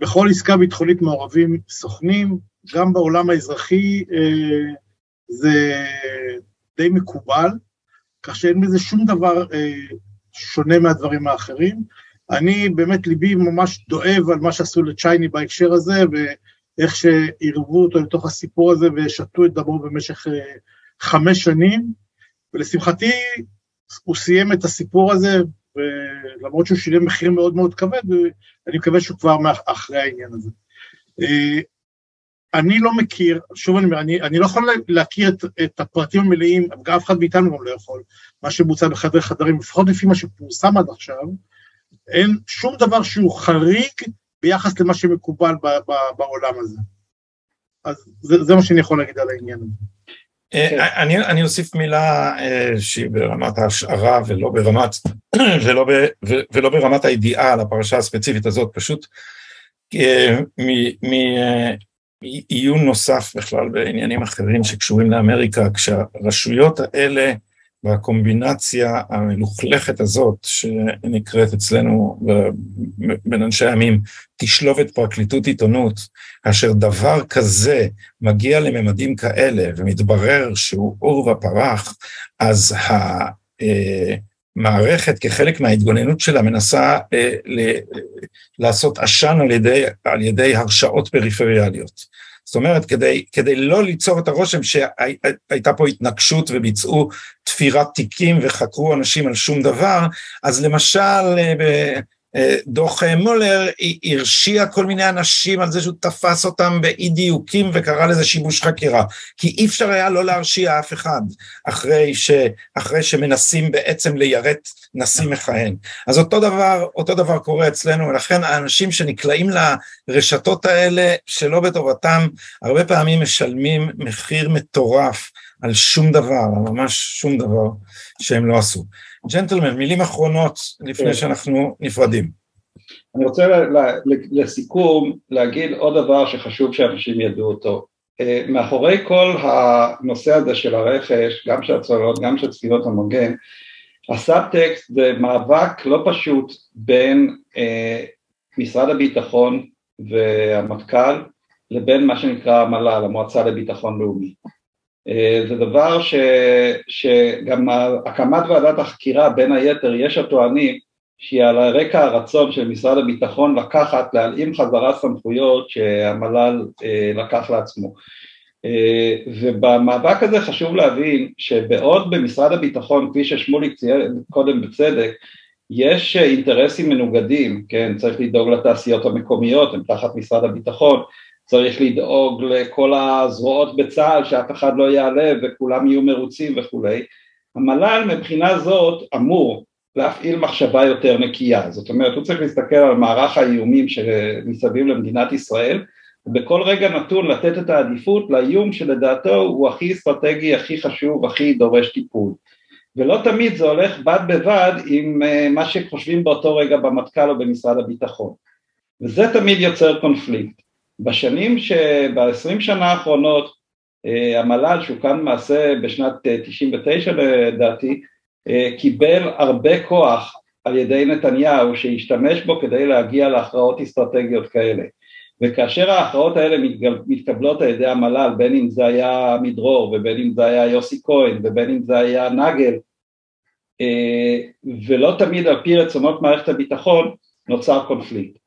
בכל עסקה ביטחונית מעורבים סוכנים, גם בעולם האזרחי אה, זה די מקובל, כך שאין בזה שום דבר אה, שונה מהדברים האחרים. אני באמת ליבי ממש דואב על מה שעשו לצ'ייני בהקשר הזה, ואיך שעירבו אותו לתוך הסיפור הזה ושתו את דמו במשך אה, חמש שנים, ולשמחתי הוא סיים את הסיפור הזה, ולמרות שהוא שילם מחיר מאוד מאוד כבד, אני מקווה שהוא כבר אחרי העניין הזה. אני לא מכיר, שוב אני אומר, אני, אני לא יכול להכיר את, את הפרטים המלאים, גם אף אחד מאיתנו גם לא יכול, מה שבוצע בחדרי חדרים, לפחות לפי מה שפורסם עד עכשיו, אין שום דבר שהוא חריג ביחס למה שמקובל ב, ב, בעולם הזה. אז זה, זה מה שאני יכול להגיד על העניין הזה. אה, כן. אני, אני אוסיף מילה אה, שהיא ברמת ההשערה ולא ברמת, ולא, ב, ולא ברמת הידיעה על הפרשה הספציפית הזאת, פשוט אה, עיון נוסף בכלל בעניינים אחרים שקשורים לאמריקה, כשהרשויות האלה והקומבינציה המלוכלכת הזאת שנקראת אצלנו בין אנשי הימים תשלובת פרקליטות עיתונות, כאשר דבר כזה מגיע לממדים כאלה ומתברר שהוא עור ופרח, אז המערכת כחלק מההתגוננות שלה מנסה אה, לעשות עשן על ידי, על ידי הרשאות פריפריאליות. זאת אומרת, כדי, כדי לא ליצור את הרושם שהייתה פה התנגשות וביצעו תפירת תיקים וחקרו אנשים על שום דבר, אז למשל דוח מולר הרשיע כל מיני אנשים על זה שהוא תפס אותם באי דיוקים וקרא לזה שיבוש חקירה, כי אי אפשר היה לא להרשיע אף אחד אחרי, ש, אחרי שמנסים בעצם ליירט נשיא מכהן. אז אותו דבר, אותו דבר קורה אצלנו, ולכן האנשים שנקלעים לרשתות האלה שלא בטובתם, הרבה פעמים משלמים מחיר מטורף על שום דבר, על ממש שום דבר שהם לא עשו. ג'נטלמן, מילים אחרונות לפני כן. שאנחנו נפרדים. אני רוצה לסיכום להגיד עוד דבר שחשוב שאנשים ידעו אותו. אה, מאחורי כל הנושא הזה של הרכש, גם של הצוללות, גם של צפינות המגן, הסאבטקסט זה מאבק לא פשוט בין אה, משרד הביטחון והמטכ"ל לבין מה שנקרא המל"ל, המועצה לביטחון לאומי. אה, זה דבר ש, שגם הקמת ועדת החקירה בין היתר יש הטוענים שהיא על רקע הרצון של משרד הביטחון לקחת, להלאים חזרה סמכויות שהמל"ל אה, לקח לעצמו. אה, ובמאבק הזה חשוב להבין שבעוד במשרד הביטחון, כפי ששמוליק ציין קודם בצדק, יש אינטרסים מנוגדים, כן, צריך לדאוג לתעשיות המקומיות, הן תחת משרד הביטחון, צריך לדאוג לכל הזרועות בצה"ל שאף אחד לא יעלה וכולם יהיו מרוצים וכולי. המל"ל מבחינה זאת אמור להפעיל מחשבה יותר נקייה, זאת אומרת הוא צריך להסתכל על מערך האיומים שמסביב למדינת ישראל ובכל רגע נתון לתת את העדיפות לאיום שלדעתו הוא הכי אסטרטגי, הכי חשוב, הכי דורש טיפול. ולא תמיד זה הולך בד בבד עם אה, מה שחושבים באותו רגע במטכ"ל או במשרד הביטחון. וזה תמיד יוצר קונפליקט בשנים, ב-20 שנה האחרונות אה, המל"ל שהוקם למעשה בשנת 99 אה, לדעתי אה, קיבל הרבה כוח על ידי נתניהו שהשתמש בו כדי להגיע להכרעות אסטרטגיות כאלה. וכאשר ההכרעות האלה מתקבלות על ידי המל"ל בין אם זה היה מדרור ובין אם זה היה יוסי כהן ובין אם זה היה נגל ולא תמיד על פי רצונות מערכת הביטחון נוצר קונפליקט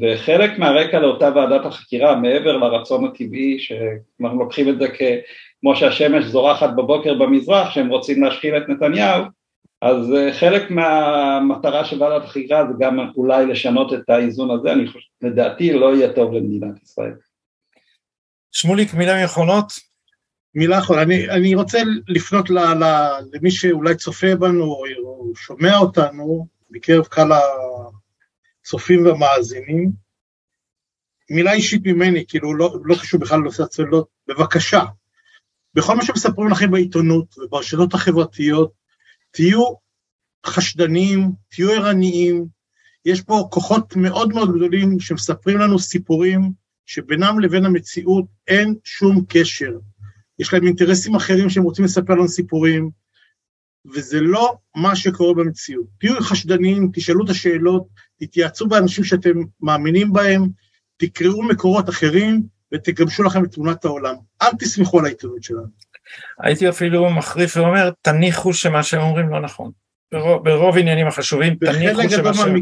וחלק מהרקע לאותה ועדת החקירה, מעבר לרצון הטבעי, שאנחנו לוקחים את זה כמו שהשמש זורחת בבוקר במזרח, שהם רוצים להשחיל את נתניהו, אז אה, חלק מהמטרה של ועדת החקירה זה גם אולי לשנות את האיזון הזה, אני חושב, לדעתי לא יהיה טוב למדינת ישראל. שמוליק, מילה אחרונות? מילה אחרונה, אני, אני רוצה לפנות ל, ל, למי שאולי צופה בנו או שומע אותנו, בקרב קהל הצופים והמאזינים. מילה אישית ממני, כאילו לא, לא קשור בכלל לנושא הצוללות, בבקשה, בכל מה שמספרים לכם בעיתונות וברשתות החברתיות, תהיו חשדניים, תהיו ערניים, יש פה כוחות מאוד מאוד גדולים שמספרים לנו סיפורים שבינם לבין המציאות אין שום קשר. יש להם אינטרסים אחרים שהם רוצים לספר לנו סיפורים, וזה לא מה שקורה במציאות. תהיו חשדניים, תשאלו את השאלות, תתייעצו באנשים שאתם מאמינים בהם, תקראו מקורות אחרים ותגמשו לכם את תמונת העולם. אל תסמכו על העיתונות שלנו. הייתי אפילו מחריף ואומר, תניחו שמה שהם אומרים לא נכון. ברוב, ברוב עניינים החשובים, תניחו שמה שהם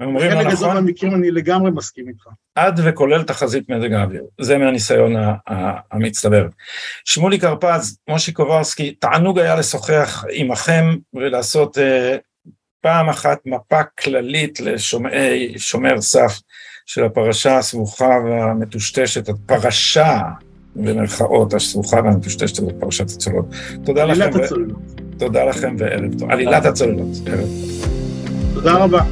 אומרים לא נכון. בחלק גדול מהמקרים אני לגמרי מסכים איתך. עד וכולל תחזית מזג האוויר, זה מהניסיון המצטבר. שמולי קרפז, מושי קוברסקי, תענוג היה לשוחח עמכם ולעשות uh, פעם אחת מפה כללית לשומר סף של הפרשה הסבוכה והמטושטשת, הפרשה במרכאות הסבוכה והמטושטשת הזאת, פרשת הצולות. תודה לכם. עלילת הצוללות. תודה לכם וערב טוב. עלילת הצוללות, ערב טוב. תודה רבה.